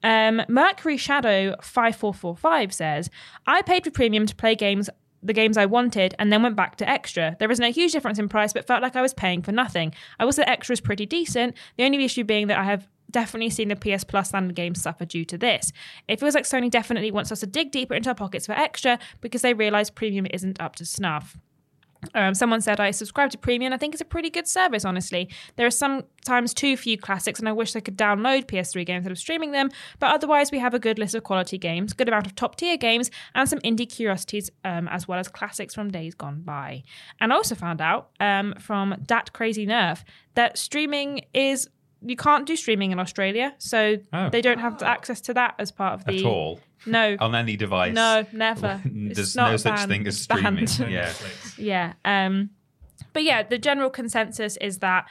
Um, Mercury Shadow 5445 says, I paid for premium to play games the games I wanted and then went back to extra. There was no huge difference in price, but felt like I was paying for nothing. I say extra is pretty decent. The only issue being that I have definitely seen the PS Plus standard games suffer due to this. It feels like Sony definitely wants us to dig deeper into our pockets for extra because they realise premium isn't up to snuff. Um, someone said I subscribe to Premium. I think it's a pretty good service, honestly. There are sometimes too few classics, and I wish I could download PS3 games instead of streaming them. But otherwise, we have a good list of quality games, good amount of top tier games, and some indie curiosities, um, as well as classics from days gone by. And I also found out um, from Dat Crazy Nerf that streaming is you can't do streaming in Australia, so Oh. they don't have access to that as part of the At all. No, On any device. no, never. There's no such banned. thing as streaming. Yeah. Yeah. Um, but yeah, the general consensus is that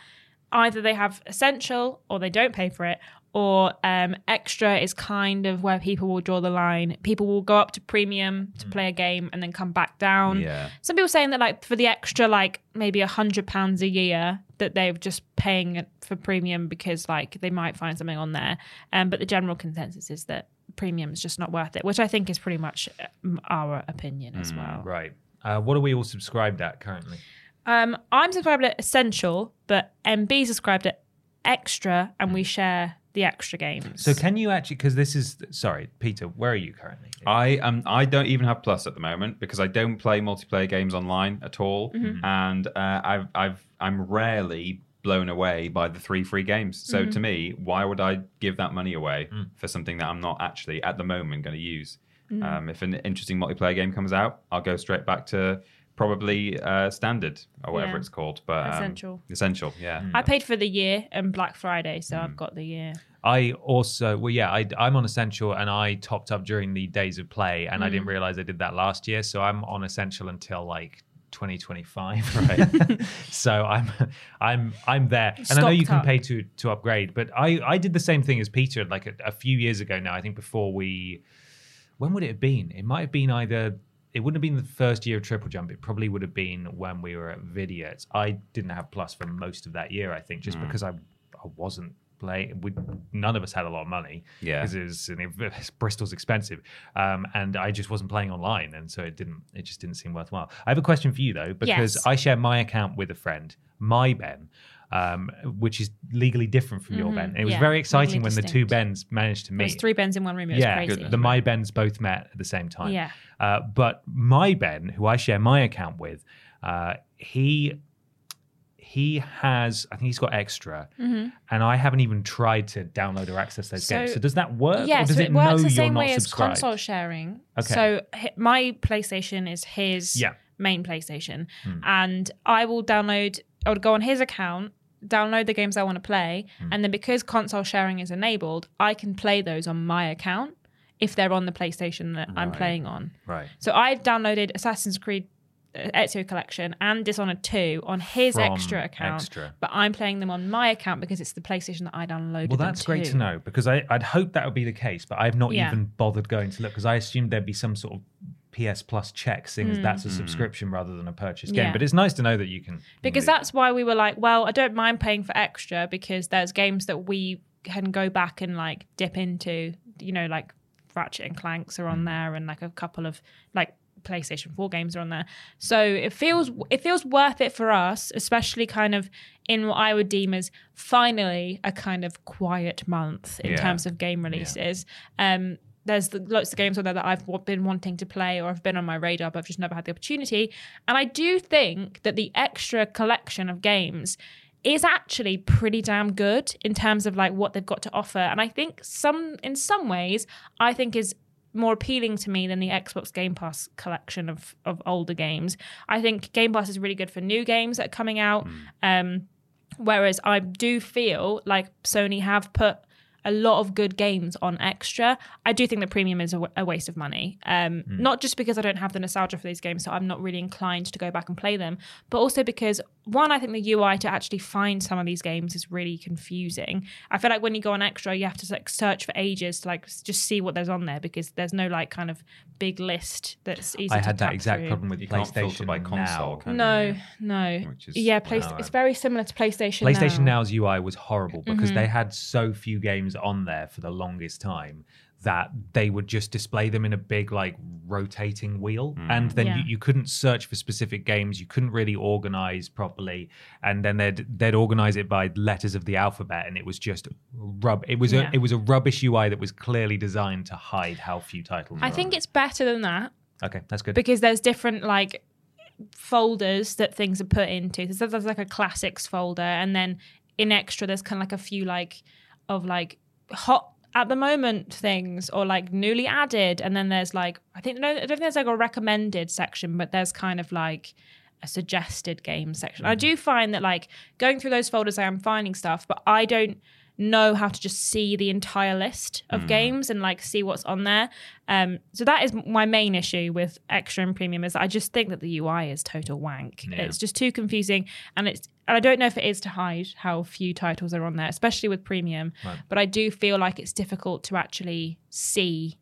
either they have essential or they don't pay for it, or um, extra is kind of where people will draw the line. People will go up to premium to play a game and then come back down. Yeah. Some people saying that like for the extra like maybe a hundred pounds a year that they're just paying for premium because like they might find something on there. Um, but the general consensus is that premium is just not worth it, which I think is pretty much um, our opinion as well. Right. Uh, what are we all subscribed at currently? Um, I'm subscribed at Essential, but MB subscribed at Extra, and we share the extra games. So can you actually? Because this is sorry, Peter. Where are you currently? I um I don't even have Plus at the moment because I don't play multiplayer games online at all, Mm-hmm. and uh, I've I've I'm rarely blown away by the three free games. So Mm-hmm. to me, why would I give that money away Mm. for something that I'm not actually at the moment going to use? Mm. Um, if an interesting multiplayer game comes out, I'll go straight back to probably uh, standard or whatever Yeah. it's called, but um, Essential. Essential, yeah. I paid for the year and Black Friday, so Mm. I've got the year. I also well, yeah, I, I'm on essential, and I topped up during the days of play, and I didn't Mm. realize I did that last year. So I'm on essential until like 2025, right? so I'm I'm I'm there, and I know you can up. pay to to upgrade, but I I did the same thing as Peter like a, a few years ago now. I think before we, when would it have been? It might have been either. It wouldn't have been the first year of Triple Jump. It probably would have been when we were at Vidiot. I didn't have Plus for most of that year, I think, just because I I wasn't playing. We, none of us had a lot of money Yeah. because it it, Bristol's expensive, um, and I just wasn't playing online, and so it didn't. It just didn't seem worthwhile. I have a question for you though, because Yes. I share my account with a friend, my Ben. Um, which is legally different from your Ben. It was Mm-hmm. yeah, very exciting when the two distinct. Bens managed to meet There's three Bens in one room. It was yeah, the my Bens both met at the same time. Yeah. Uh, but my Ben, who I share my account with, uh, he he has, I think he's got extra, and I haven't even tried to download or access those Mm-hmm. So- games. So does that work? Yeah, or does so it, it works the same way as console sharing. Okay. So my PlayStation is his Yeah. main PlayStation, Hmm. and I will download. I would go on his account, download the games I want to play, Hmm. and then because console sharing is enabled, I can play those on my account if they're on the PlayStation that I'm playing on. Right. So I've downloaded Assassin's Creed uh, Ezio Collection and Dishonored 2 on his From extra account, Extra. but I'm playing them on my account because it's the PlayStation that I downloaded. Well, that's great to. know because I, I'd hope that would be the case, but I've not Yeah. even bothered going to look because I assumed there'd be some sort of PS Plus check, seeing as that's a subscription rather than a purchase game. Hmm. Yeah. But it's nice to know that you can. because that's why we were like, well, I don't mind paying for extra because there's games that we can go back and like dip into, you know, like Ratchet and Clanks are on there and like a couple of like PlayStation 4 games are on there. So it feels it feels worth it for us, especially kind of in what I would deem as finally a kind of quiet month in Yeah. terms of game releases. Um there's the, lots of games on there that I've been wanting to play or I've been on my radar, but I've just never had the opportunity. And I do think that the extra collection of games is actually pretty damn good in terms of like what they've got to offer. And I think some, in some ways, I think is more appealing to me than the Xbox Game Pass collection of of older games. I think Game Pass is really good for new games that are coming out. Um, Whereas I do feel like Sony have put a lot of good games on extra. I do think the premium is a, w- a waste of money. Um, Not just because I don't have the nostalgia for these games, so I'm not really inclined to go back and play them, but also because one, I think the UI to actually find some of these games is really confusing. I feel like when you go on extra, you have to like search for ages to like just see what there's on there because there's no like kind of big list that's easy. I to had that exact through. problem with You can't PlayStation by console, now. No, you? no. Which is- yeah, play- Wow. it's very similar to PlayStation. PlayStation now. Now's UI was horrible because Mm-hmm. they had so few games on there for the longest time that they would just display them in a big like rotating wheel. Mm. And then Yeah. you, you couldn't search for specific games. You couldn't really organize properly. And then they'd they'd organize it by letters of the alphabet and it was just rub it was Yeah. a it was a rubbish UI that was clearly designed to hide how few titles I think on it's better than that. Okay that's good. Because there's different like folders that things are put into. So there's like a classics folder, and then in extra there's kind of like a few like of like hot at the moment things or like newly added, and then there's like I think no, I don't think there's like a recommended section, but there's kind of like a suggested game section. I mm-hmm. do find that like going through those folders, I am finding stuff, but I don't know how to just see the entire list of games and like see what's on there. Um, so that is my main issue with extra and premium is I just think that the UI is total wank. Yeah. It's just too confusing, and it's and I don't know if it is to hide how few titles are on there, especially with premium. But I do feel like it's difficult to actually see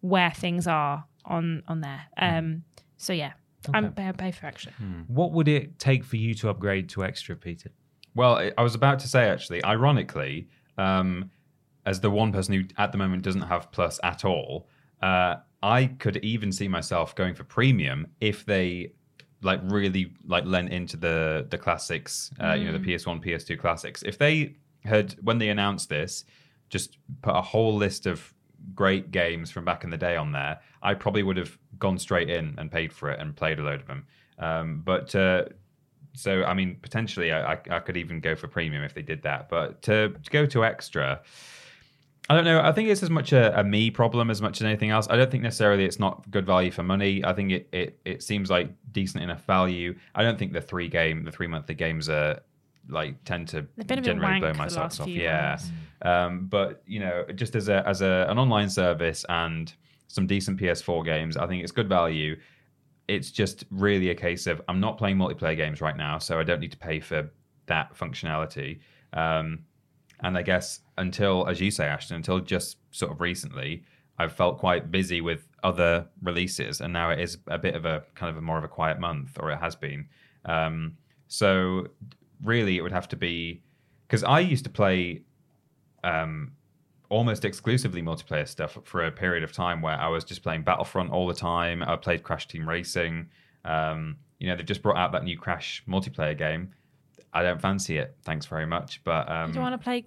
where things are on on there. Um, so yeah, I'm I pay for extra. what would it take for you to upgrade to extra peter Well, I- I was about to say actually, ironically, um, as the one person who at the moment doesn't have Plus at all, uh, I could even see myself going for Premium if they like really like lent into the the classics, uh, you know, the PS1, PS2 classics. If they had when they announced this, just put a whole list of great games from back in the day on there, I probably would have gone straight in and paid for it and played a load of them. Um, but uh, so I mean, potentially, I, I, could even go for premium if they did that. But to, to go to extra, I don't know. I think it's as much a, a me problem as much as anything else. I don't think necessarily it's not good value for money. I think it, it, it seems like decent enough value. I don't think the three game, the three monthly games are like tend to They've been a bit generally blow my socks off. Yeah, um, but you know, just as a as a an online service and some decent PS4 games, I think it's good value. It's just really a case of I'm not playing multiplayer games right now, so I don't need to pay for that functionality. Um, and I guess until, as you say, Ashton, until just sort of recently, I've felt quite busy with other releases, and now it is a bit of a kind of a more of a quiet month, or it has been. Um, so really, it would have to be because I used to play um, almost exclusively multiplayer stuff for a period of time where I was just playing Battlefront all the time. I played Crash Team Racing. Um, you know, they've just brought out that new Crash multiplayer game. I don't fancy it. Thanks very much. But um, Do you want to play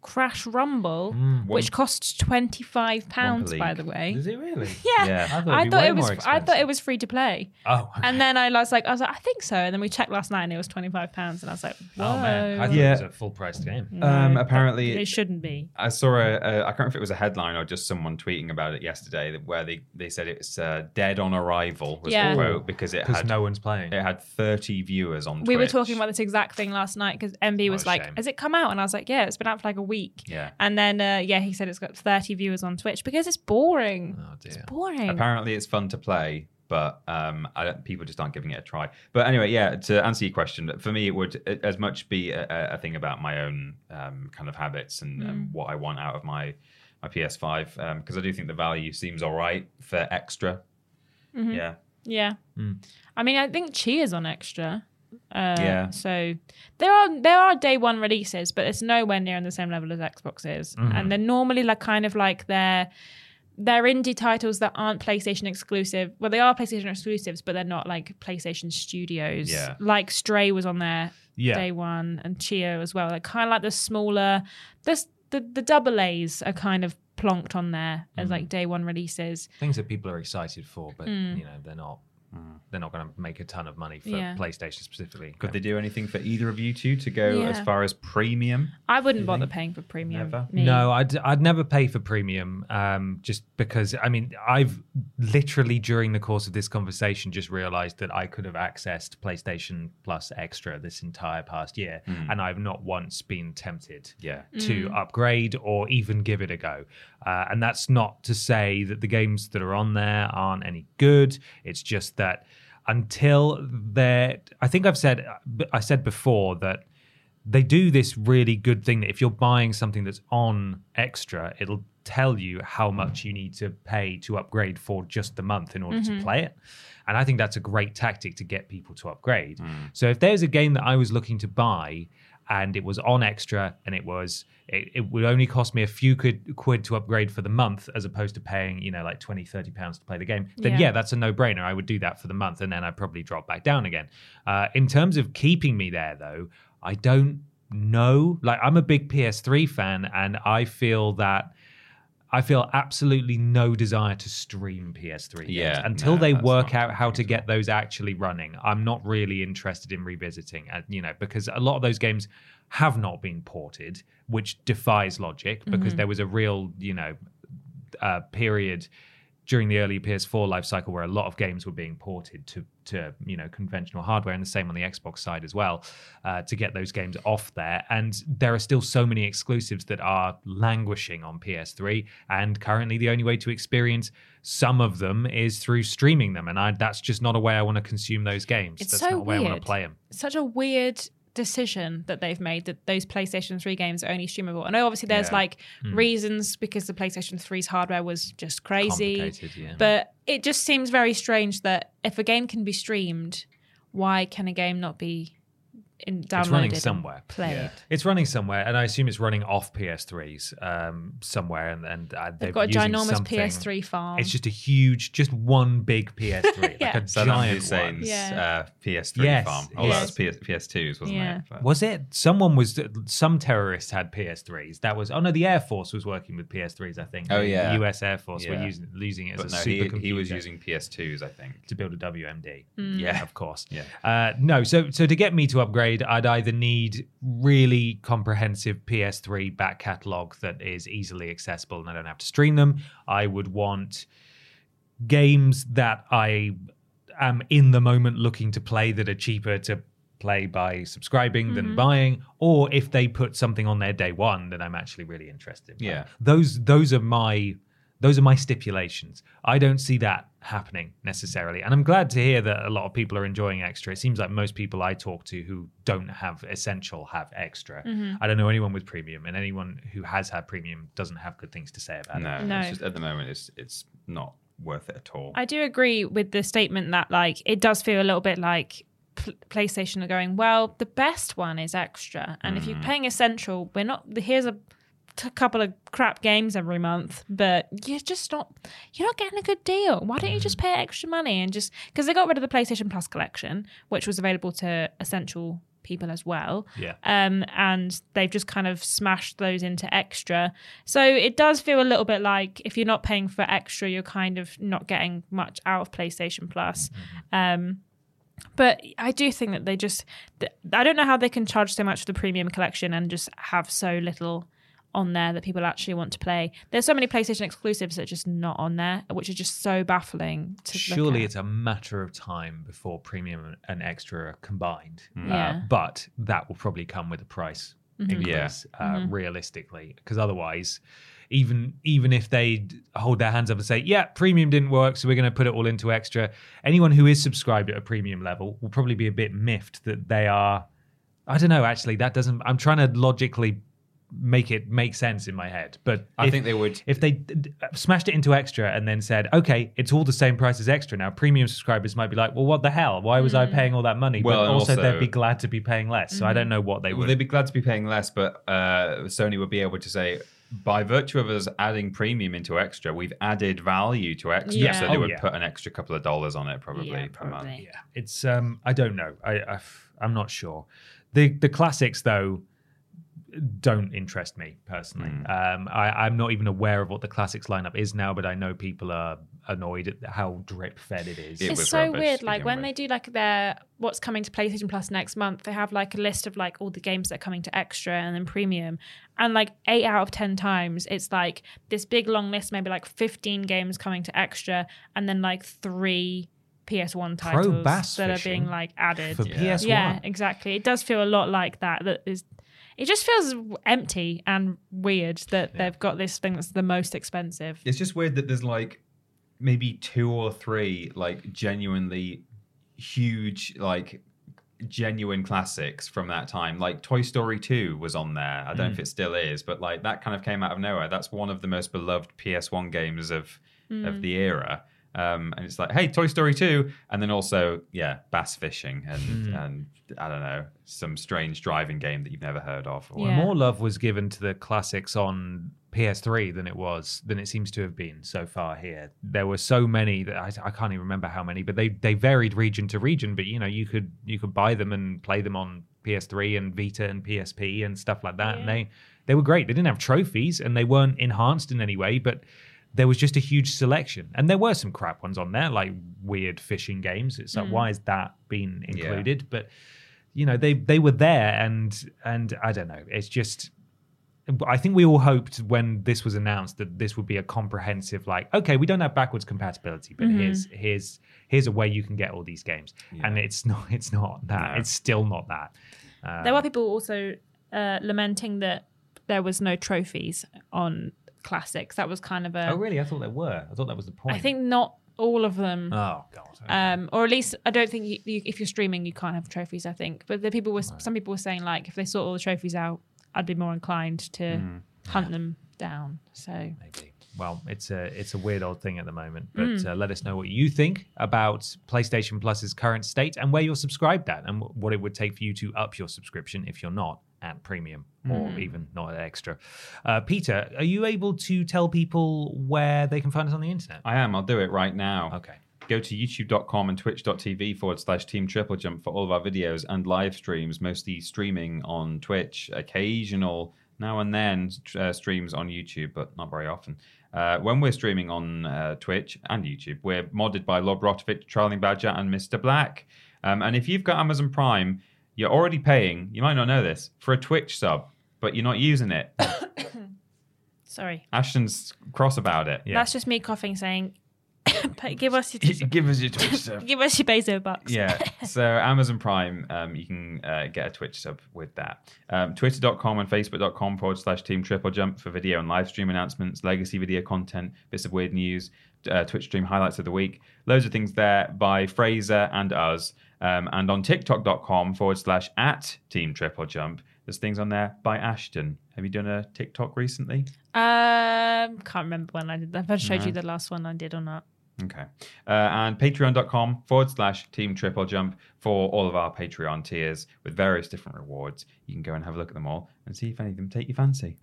Crash Rumble, Mm, which costs twenty five pounds. By the way, Is it really? yeah, Yeah. I thought I it'd thought it was. I thought it was free to play. Oh, And then I was like, I was like, I think so. And then we checked last night, and it was twenty five pounds. And I was like, Whoa. oh man, I thought Yeah. it was a full priced game. No, Um, apparently- it shouldn't be. I saw a, a I can't remember if it was a headline or just someone tweeting about it yesterday where they, they said it's uh, dead on arrival was Yeah. the quote because it had no one's playing. it had 30 viewers on We were talking about this exact thing last night because MB was like, shame. "Has it come out?" And I was like, "Yeah, it's been out for like a week." Yeah. And then uh, yeah, he said it's got 30 viewers on Twitch because it's boring. oh dear. Boring. Apparently, it's fun to play, but um, I don't, people just aren't giving it a try. But anyway, yeah. To answer your question, for me, it would as much be a, a- thing about my own um, kind of habits and, Mm. and what I want out of my my PS5 because I do think the value seems all right for extra. Mm-hmm. Yeah. Yeah. I mean, I think Cheers on extra. Uh, Yeah. So there are there are day one releases, but it's nowhere near on the same level as Xbox is, and they're normally like kind of like they're they're indie titles that aren't PlayStation exclusive. Well, they are PlayStation exclusives, but they're not like PlayStation Studios. Yeah. Like Stray was on there Yeah. day one, and Tchia as well. Like kind of like the smaller, this the the double A's are kind of plonked on there as like day one releases. Things that people are excited for, but Hmm. you know they're not. They're not going to make a ton of money for Yeah. PlayStation specifically. Could they do anything for either of you two to go Yeah. as far as premium? I wouldn't bother paying for premium. Never? me. No, I'd I'd never pay for premium, um, just because I mean I've literally during the course of this conversation just realised that I could have accessed PlayStation Plus Extra this entire past year, and I've not once been tempted Yeah. to upgrade or even give it a go. Uh, and that's not to say that the games that are on there aren't any good. It's just that until they're, I think I've said, I said before that they do this really good thing that if you're buying something that's on extra, it'll tell you how much you need to pay to upgrade for just the month in order to mm-hmm. play it. And I think that's a great tactic to get people to upgrade. Mm. So if there's a game that I was looking to buy and it was on extra and it was it, it would only cost me a few quid, quid to upgrade for the month as opposed to paying you know like 20 30 pounds to play the game. Then yeah, Yeah. that's a no-brainer. I would do that for the month and then i'd probably drop back down again. Uh, in terms of keeping me there though i don't know. Like i'm a big ps3 fan and i feel that I feel absolutely no desire to stream PS3 games Yeah, until no, they work out how to get those actually running. I'm not really interested in revisiting, uh, you know, because a lot of those games have not been ported, which defies logic because there was a real, you know, uh, period during the early PS4 life cycle where a lot of games were being ported to to you know conventional hardware, and the same on the Xbox side as well, uh, to get those games off there. And there are still so many exclusives that are languishing on PS3, and currently the only way to experience some of them is through streaming them, and I, that's just not a way I want to consume those games. It's that's so not a way I want weird. to play them. Such a weird decision that they've made that those PlayStation 3 games are only streamable. I know obviously there's Yeah. like hmm. reasons because the PlayStation 3's hardware was just crazy. Yeah. But it just seems very strange that if a game can be streamed, why can a game not be in downloaded running and somewhere. played? It's running somewhere, and I assume it's running off PS3s um, somewhere, and, and uh, They've they're got a ginormous something- PS3 farm. It's just a huge, just one big PS3, Yeah. like a Saddam giant Hussein's one. Yeah. uh, PS3 Yes, farm. Oh, yes. that was PS, PS2s, wasn't Yeah. it? But- Was it? Someone was. Some terrorists had PS3s. That was. Oh no, the Air Force was working with PS3s. I think. Oh, yeah. The U.S. Air Force were using using it as but a no, he, supercomputer. he was using PS2s, I think. to build a WMD. Yeah. of course. Yeah. Uh, no, so so to get me to upgrade, I'd either need really comprehensive PS3 back catalog that is easily accessible and I don't have to stream them. I would want games that I am in the moment looking to play that are cheaper to play by subscribing than mm-hmm. buying or if they put something on their day one that I'm actually really interested in. Yeah. Those those are my those are my stipulations. I don't see that happening necessarily. And I'm glad to hear that a lot of people are enjoying extra. It seems like most people I talk to who don't have essential have extra. I don't know anyone with premium, and anyone who has had premium doesn't have good things to say about No, it. No. It's just, at the moment, it's it's not worth it at all. I do agree with the statement that like it does feel a little bit like PlayStation are going well. The best one is extra, and if Mm. you're paying essential, we're not. Here's a t- couple of crap games every month, but you're just not. You're not getting a good deal. Why don't you Mm. just pay extra money and just because they got rid of the PlayStation Plus collection, which was available to essential people as well. Yeah. Um, and they've just kind of smashed those into extra. So it does feel a little bit like if you're not paying for extra, you're kind of not getting much out of PlayStation Plus. Um, but I do think that they just, I don't know how they can charge so much for the premium collection and just have so little on there that people actually want to play. There's so many PlayStation exclusives that are just not on there, which is just so baffling to look Surely it's a matter of time before premium and extra are combined. Mm-hmm. Uh, but that will probably come with a price increase, uh, realistically, because otherwise, even even if they hold their hands up and say, "Yeah, premium didn't work, so we're going to put it all into extra," anyone who is subscribed at a premium level will probably be a bit miffed that they are. I don't know. Actually, that doesn't. I'm trying to logically make it make sense in my head, but I if- think they would. if they d- d- smashed it into extra and then said, okay, it's all the same price as extra now, premium subscribers might be like, well, what the hell? Why was I paying all that money? Well, but also, also- they'd be glad to be paying less. So I don't know what they Well, would. they'd be glad to be paying less, but uh, Sony would be able to say, by virtue of us adding premium into extra, we've added value to extra. Yeah. So they Oh, would yeah. put an extra couple of dollars on it probably Yeah, per month. yeah, it's um, I don't know. I, I I'm not sure. The the classics though don't interest me personally. Um, I, I'm not even aware of what the classics lineup is now, but I know people are annoyed at how drip fed it is. It it's so weird. Like when with. they do like their what's coming to PlayStation Plus next month, they have like a list of like all the games that are coming to extra and then premium. And like eight out of ten times it's like this big long list, maybe like fifteen games coming to extra, and then like three PS1 Pro titles bass that are being like added. for PS1. Yeah, exactly. It does feel a lot like that. That is it just feels empty and weird that they've got this thing that's the most expensive. It's just weird that there's like maybe two or three like genuinely huge like genuine classics from that time. Like Toy Story 2 was on there. I don't know if mm. it still is, but like that kind of came out of nowhere. That's one of the most beloved PS1 games of of mm. the era. Um, and it's like, hey, Toy Story 2, and then also, yeah, bass fishing and and I don't know, some strange driving game that you've never heard of. Or Yeah. More love was given to the classics on PS3 than it was than it seems to have been so far here. There were so many that I, I can't even remember how many, but they they varied region to region. But you know, you could you could buy them and play them on PS3 and Vita and PSP and stuff like that, and they they were great. They didn't have trophies and they weren't enhanced in any way, but there was just a huge selection, and there were some crap ones on there, like weird fishing games. It's like, why is that been included? But you know, they they were there, and and I don't know. It's just I think we all hoped when this was announced that this would be a comprehensive, like, okay, we don't have backwards compatibility, but here's here's here's a way you can get all these games, and it's not it's not that. No. It's still not that. Uh, There were people also uh, lamenting that there was no trophies on classics. That was kind of a. oh, really? I thought there were. I thought that was the point. I think not all of them. Oh God. Um, or at least I don't think you, you, if you're streaming, you can't have trophies. I think, but the people were some people were saying like if they sort all the trophies out, I'd be more inclined to hunt them down. So Maybe. Well, it's a it's a weird old thing at the moment, but uh, let us know what you think about PlayStation Plus's current state and where you're subscribed at, and what it would take for you to up your subscription if you're not at premium or even not at extra. Uh, Peter, are you able to tell people where they can find us on the internet? I am. I'll do it right now. Okay. Go to youtube.com and twitch.tv forward slash team triple jump for all of our videos and live streams, mostly streaming on Twitch, occasional now and then uh, streams on YouTube, but not very often. Uh, when we're streaming on uh, Twitch and YouTube, we're modded by Lob Rotovich, Trolling Badger, and Mr. Black. Um, and if you've got Amazon Prime, you're already paying, you might not know this, for a Twitch sub, but you're not using it. sorry, Ashton's cross about it. Yeah. that's just me coughing, saying, "Give us your Give us your Twitch sub. give us your Bezo bucks." yeah. So Amazon Prime, um, you can uh, get a Twitch sub with that. Um, Twitter.com and Facebook.com forward slash Team Triple Jump for video and live stream announcements, legacy video content, bits of weird news, uh, Twitch stream highlights of the week. Loads of things there by Fraser and us. Um, and on TikTok.com forward slash at Team Triple Jump, there's things on there by Ashton. Have you done a TikTok recently? Um, can't remember when I did that. If I showed you the last one I did or not. Okay. Uh, and patreon.com forward slash team triple jump for all of our Patreon tiers with various different rewards. You can go and have a look at them all and see if any of them take your fancy.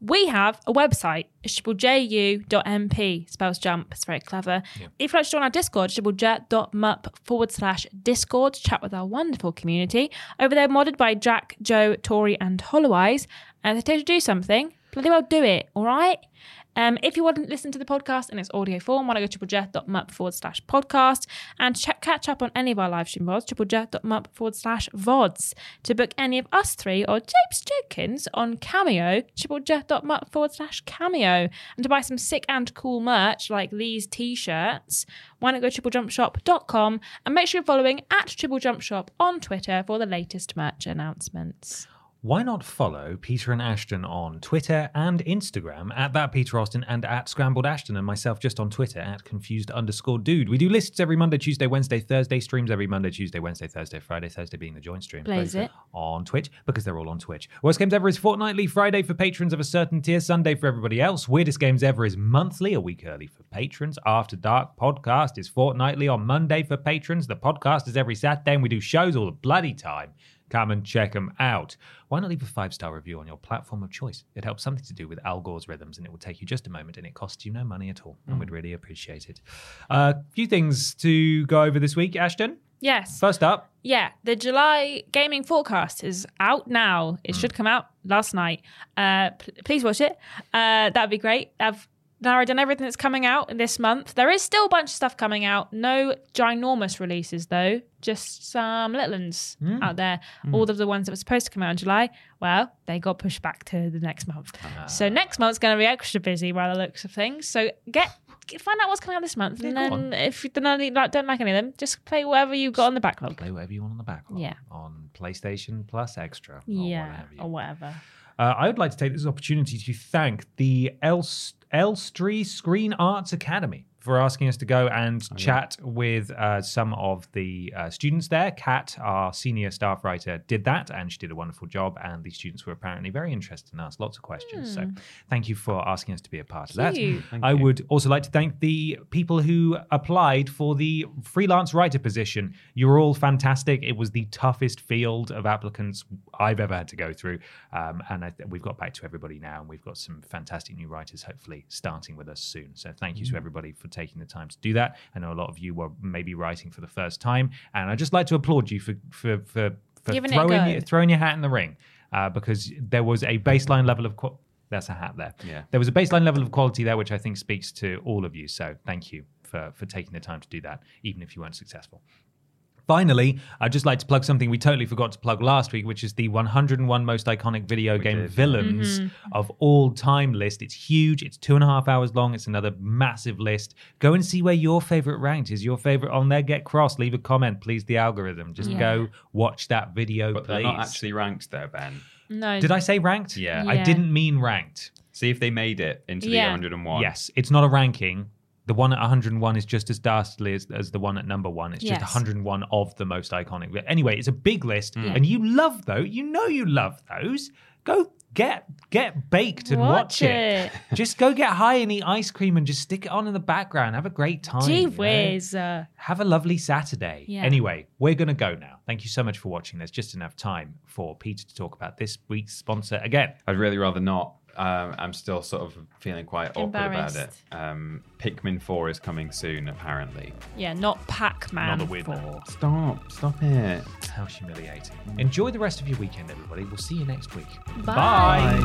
We have a website, it's ju.mp, spells jump. It's very clever. If you'd like to join our Discord, ju.mp forward slash Discord chat with our wonderful community. Over there, modded by Jack, Joe, Tori, and Holloweyes. And if they tell you to do something, bloody well do it, all right? Um, if you want to listen to the podcast in its audio form, want to go to triplejet.mup forward slash podcast and check, catch up on any of our live stream VODs, triplejet.mup forward slash VODs. To book any of us three or Japes Jenkins on Cameo, triplejet.mup forward slash Cameo. And to buy some sick and cool merch like these t shirts, why not go to triplejumpshop.com and make sure you're following at Triple Jump Shop on Twitter for the latest merch announcements. Why not follow Peter and Ashton on Twitter and Instagram at that Peter Austin and at Scrambled Ashton and myself just on Twitter at confused underscore dude. We do lists every Monday, Tuesday, Wednesday, Thursday, streams every Monday, Tuesday, Wednesday, Thursday, Friday, Thursday being the joint stream. Blaze it. On Twitch because they're all on Twitch. Worst Games Ever is fortnightly, Friday for patrons of a certain tier, Sunday for everybody else. Weirdest Games Ever is monthly, a week early for patrons. After Dark podcast is fortnightly on Monday for patrons. The podcast is every Saturday and we do shows all the bloody time. Come and check them out. Why not leave a five star review on your platform of choice? It helps something to do with Al Gore's rhythms and it will take you just a moment and it costs you no money at all. And we'd really appreciate it. A uh, few things to go over this week, Ashton. Yes. First up, Yeah, the July gaming forecast is out now. It should come out last night. Uh, p- please watch it. Uh, that'd be great. I've narrowed down everything that's coming out this month. There is still a bunch of stuff coming out. No ginormous releases though. Just some little ones Hmm. out there. All of the ones that were supposed to come out in July, well, they got pushed back to the next month. Ah. So next month's going to be extra busy by the looks of things. So get. get- Find out what's coming out this month, and go then if you don't, like, don't like any of them, just play whatever you've got on the backlog. play whatever you want on the backlog. Yeah. On PlayStation Plus Extra. Or yeah, what have you. or whatever. Uh, I would like to take this opportunity to thank the Elstree Screen Arts Academy for asking us to go and chat with uh, some of the uh, students there. Kat, our senior staff writer, did that and she did a wonderful job. And the students were apparently very interested and asked lots of questions. So thank you for asking us to be a part of that. Cute. I would also like to thank the people who applied for the freelance writer position. You're all fantastic. It was the toughest field of applicants I've ever had to go through. Um, and I th- we've got back to everybody now, and we've got some fantastic new writers, hopefully, starting with us soon. So thank you to everybody for taking the time to do that. I know a lot of you were maybe writing for the first time, and I'd just like to applaud you for for for, for Giving it a throwing your, throwing your hat in the ring uh, because there was a baseline level of. Qu- that's a hat there. Yeah. There was a baseline level of quality there, which I think speaks to all of you. So thank you for for taking the time to do that, even if you weren't successful. Finally, I'd just like to plug something we totally forgot to plug last week, which is the 101 most iconic video game did. villains mm-hmm. of all time list. It's huge. It's two and a half hours long. It's another massive list. Go and see where your favorite ranked is. Your favorite on there. Get cross. Leave a comment, please. The algorithm. Just Yeah. go watch that video, But please. they're not actually ranked there, Ben. No. Did I say ranked? Yeah. I didn't mean ranked. See if they made it into Yeah. the 101. Yes, it's not a ranking. The one at 101 is just as dastardly as, as the one at number one. It's just 101 of the most iconic. But Anyway, it's a big list, Hmm. and you love those. You know you love those. Go get get baked and Watch watch, it. just go get high and eat ice cream and just stick it on in the background. Have a great time. Gee you know? Uh, Have a lovely Saturday. Yeah. Anyway, we're going to go now. Thank you so much for watching. There's just enough time for Peter to talk about this week's sponsor again. I'd really rather not. Um, I'm still sort of feeling quite awkward about it. Um, Pikmin 4 is coming soon, apparently. yeah, not Pac-Man. Not a winner. 4. Stop, stop it. How humiliating. Enjoy the rest of your weekend, everybody. We'll see you next week. Bye.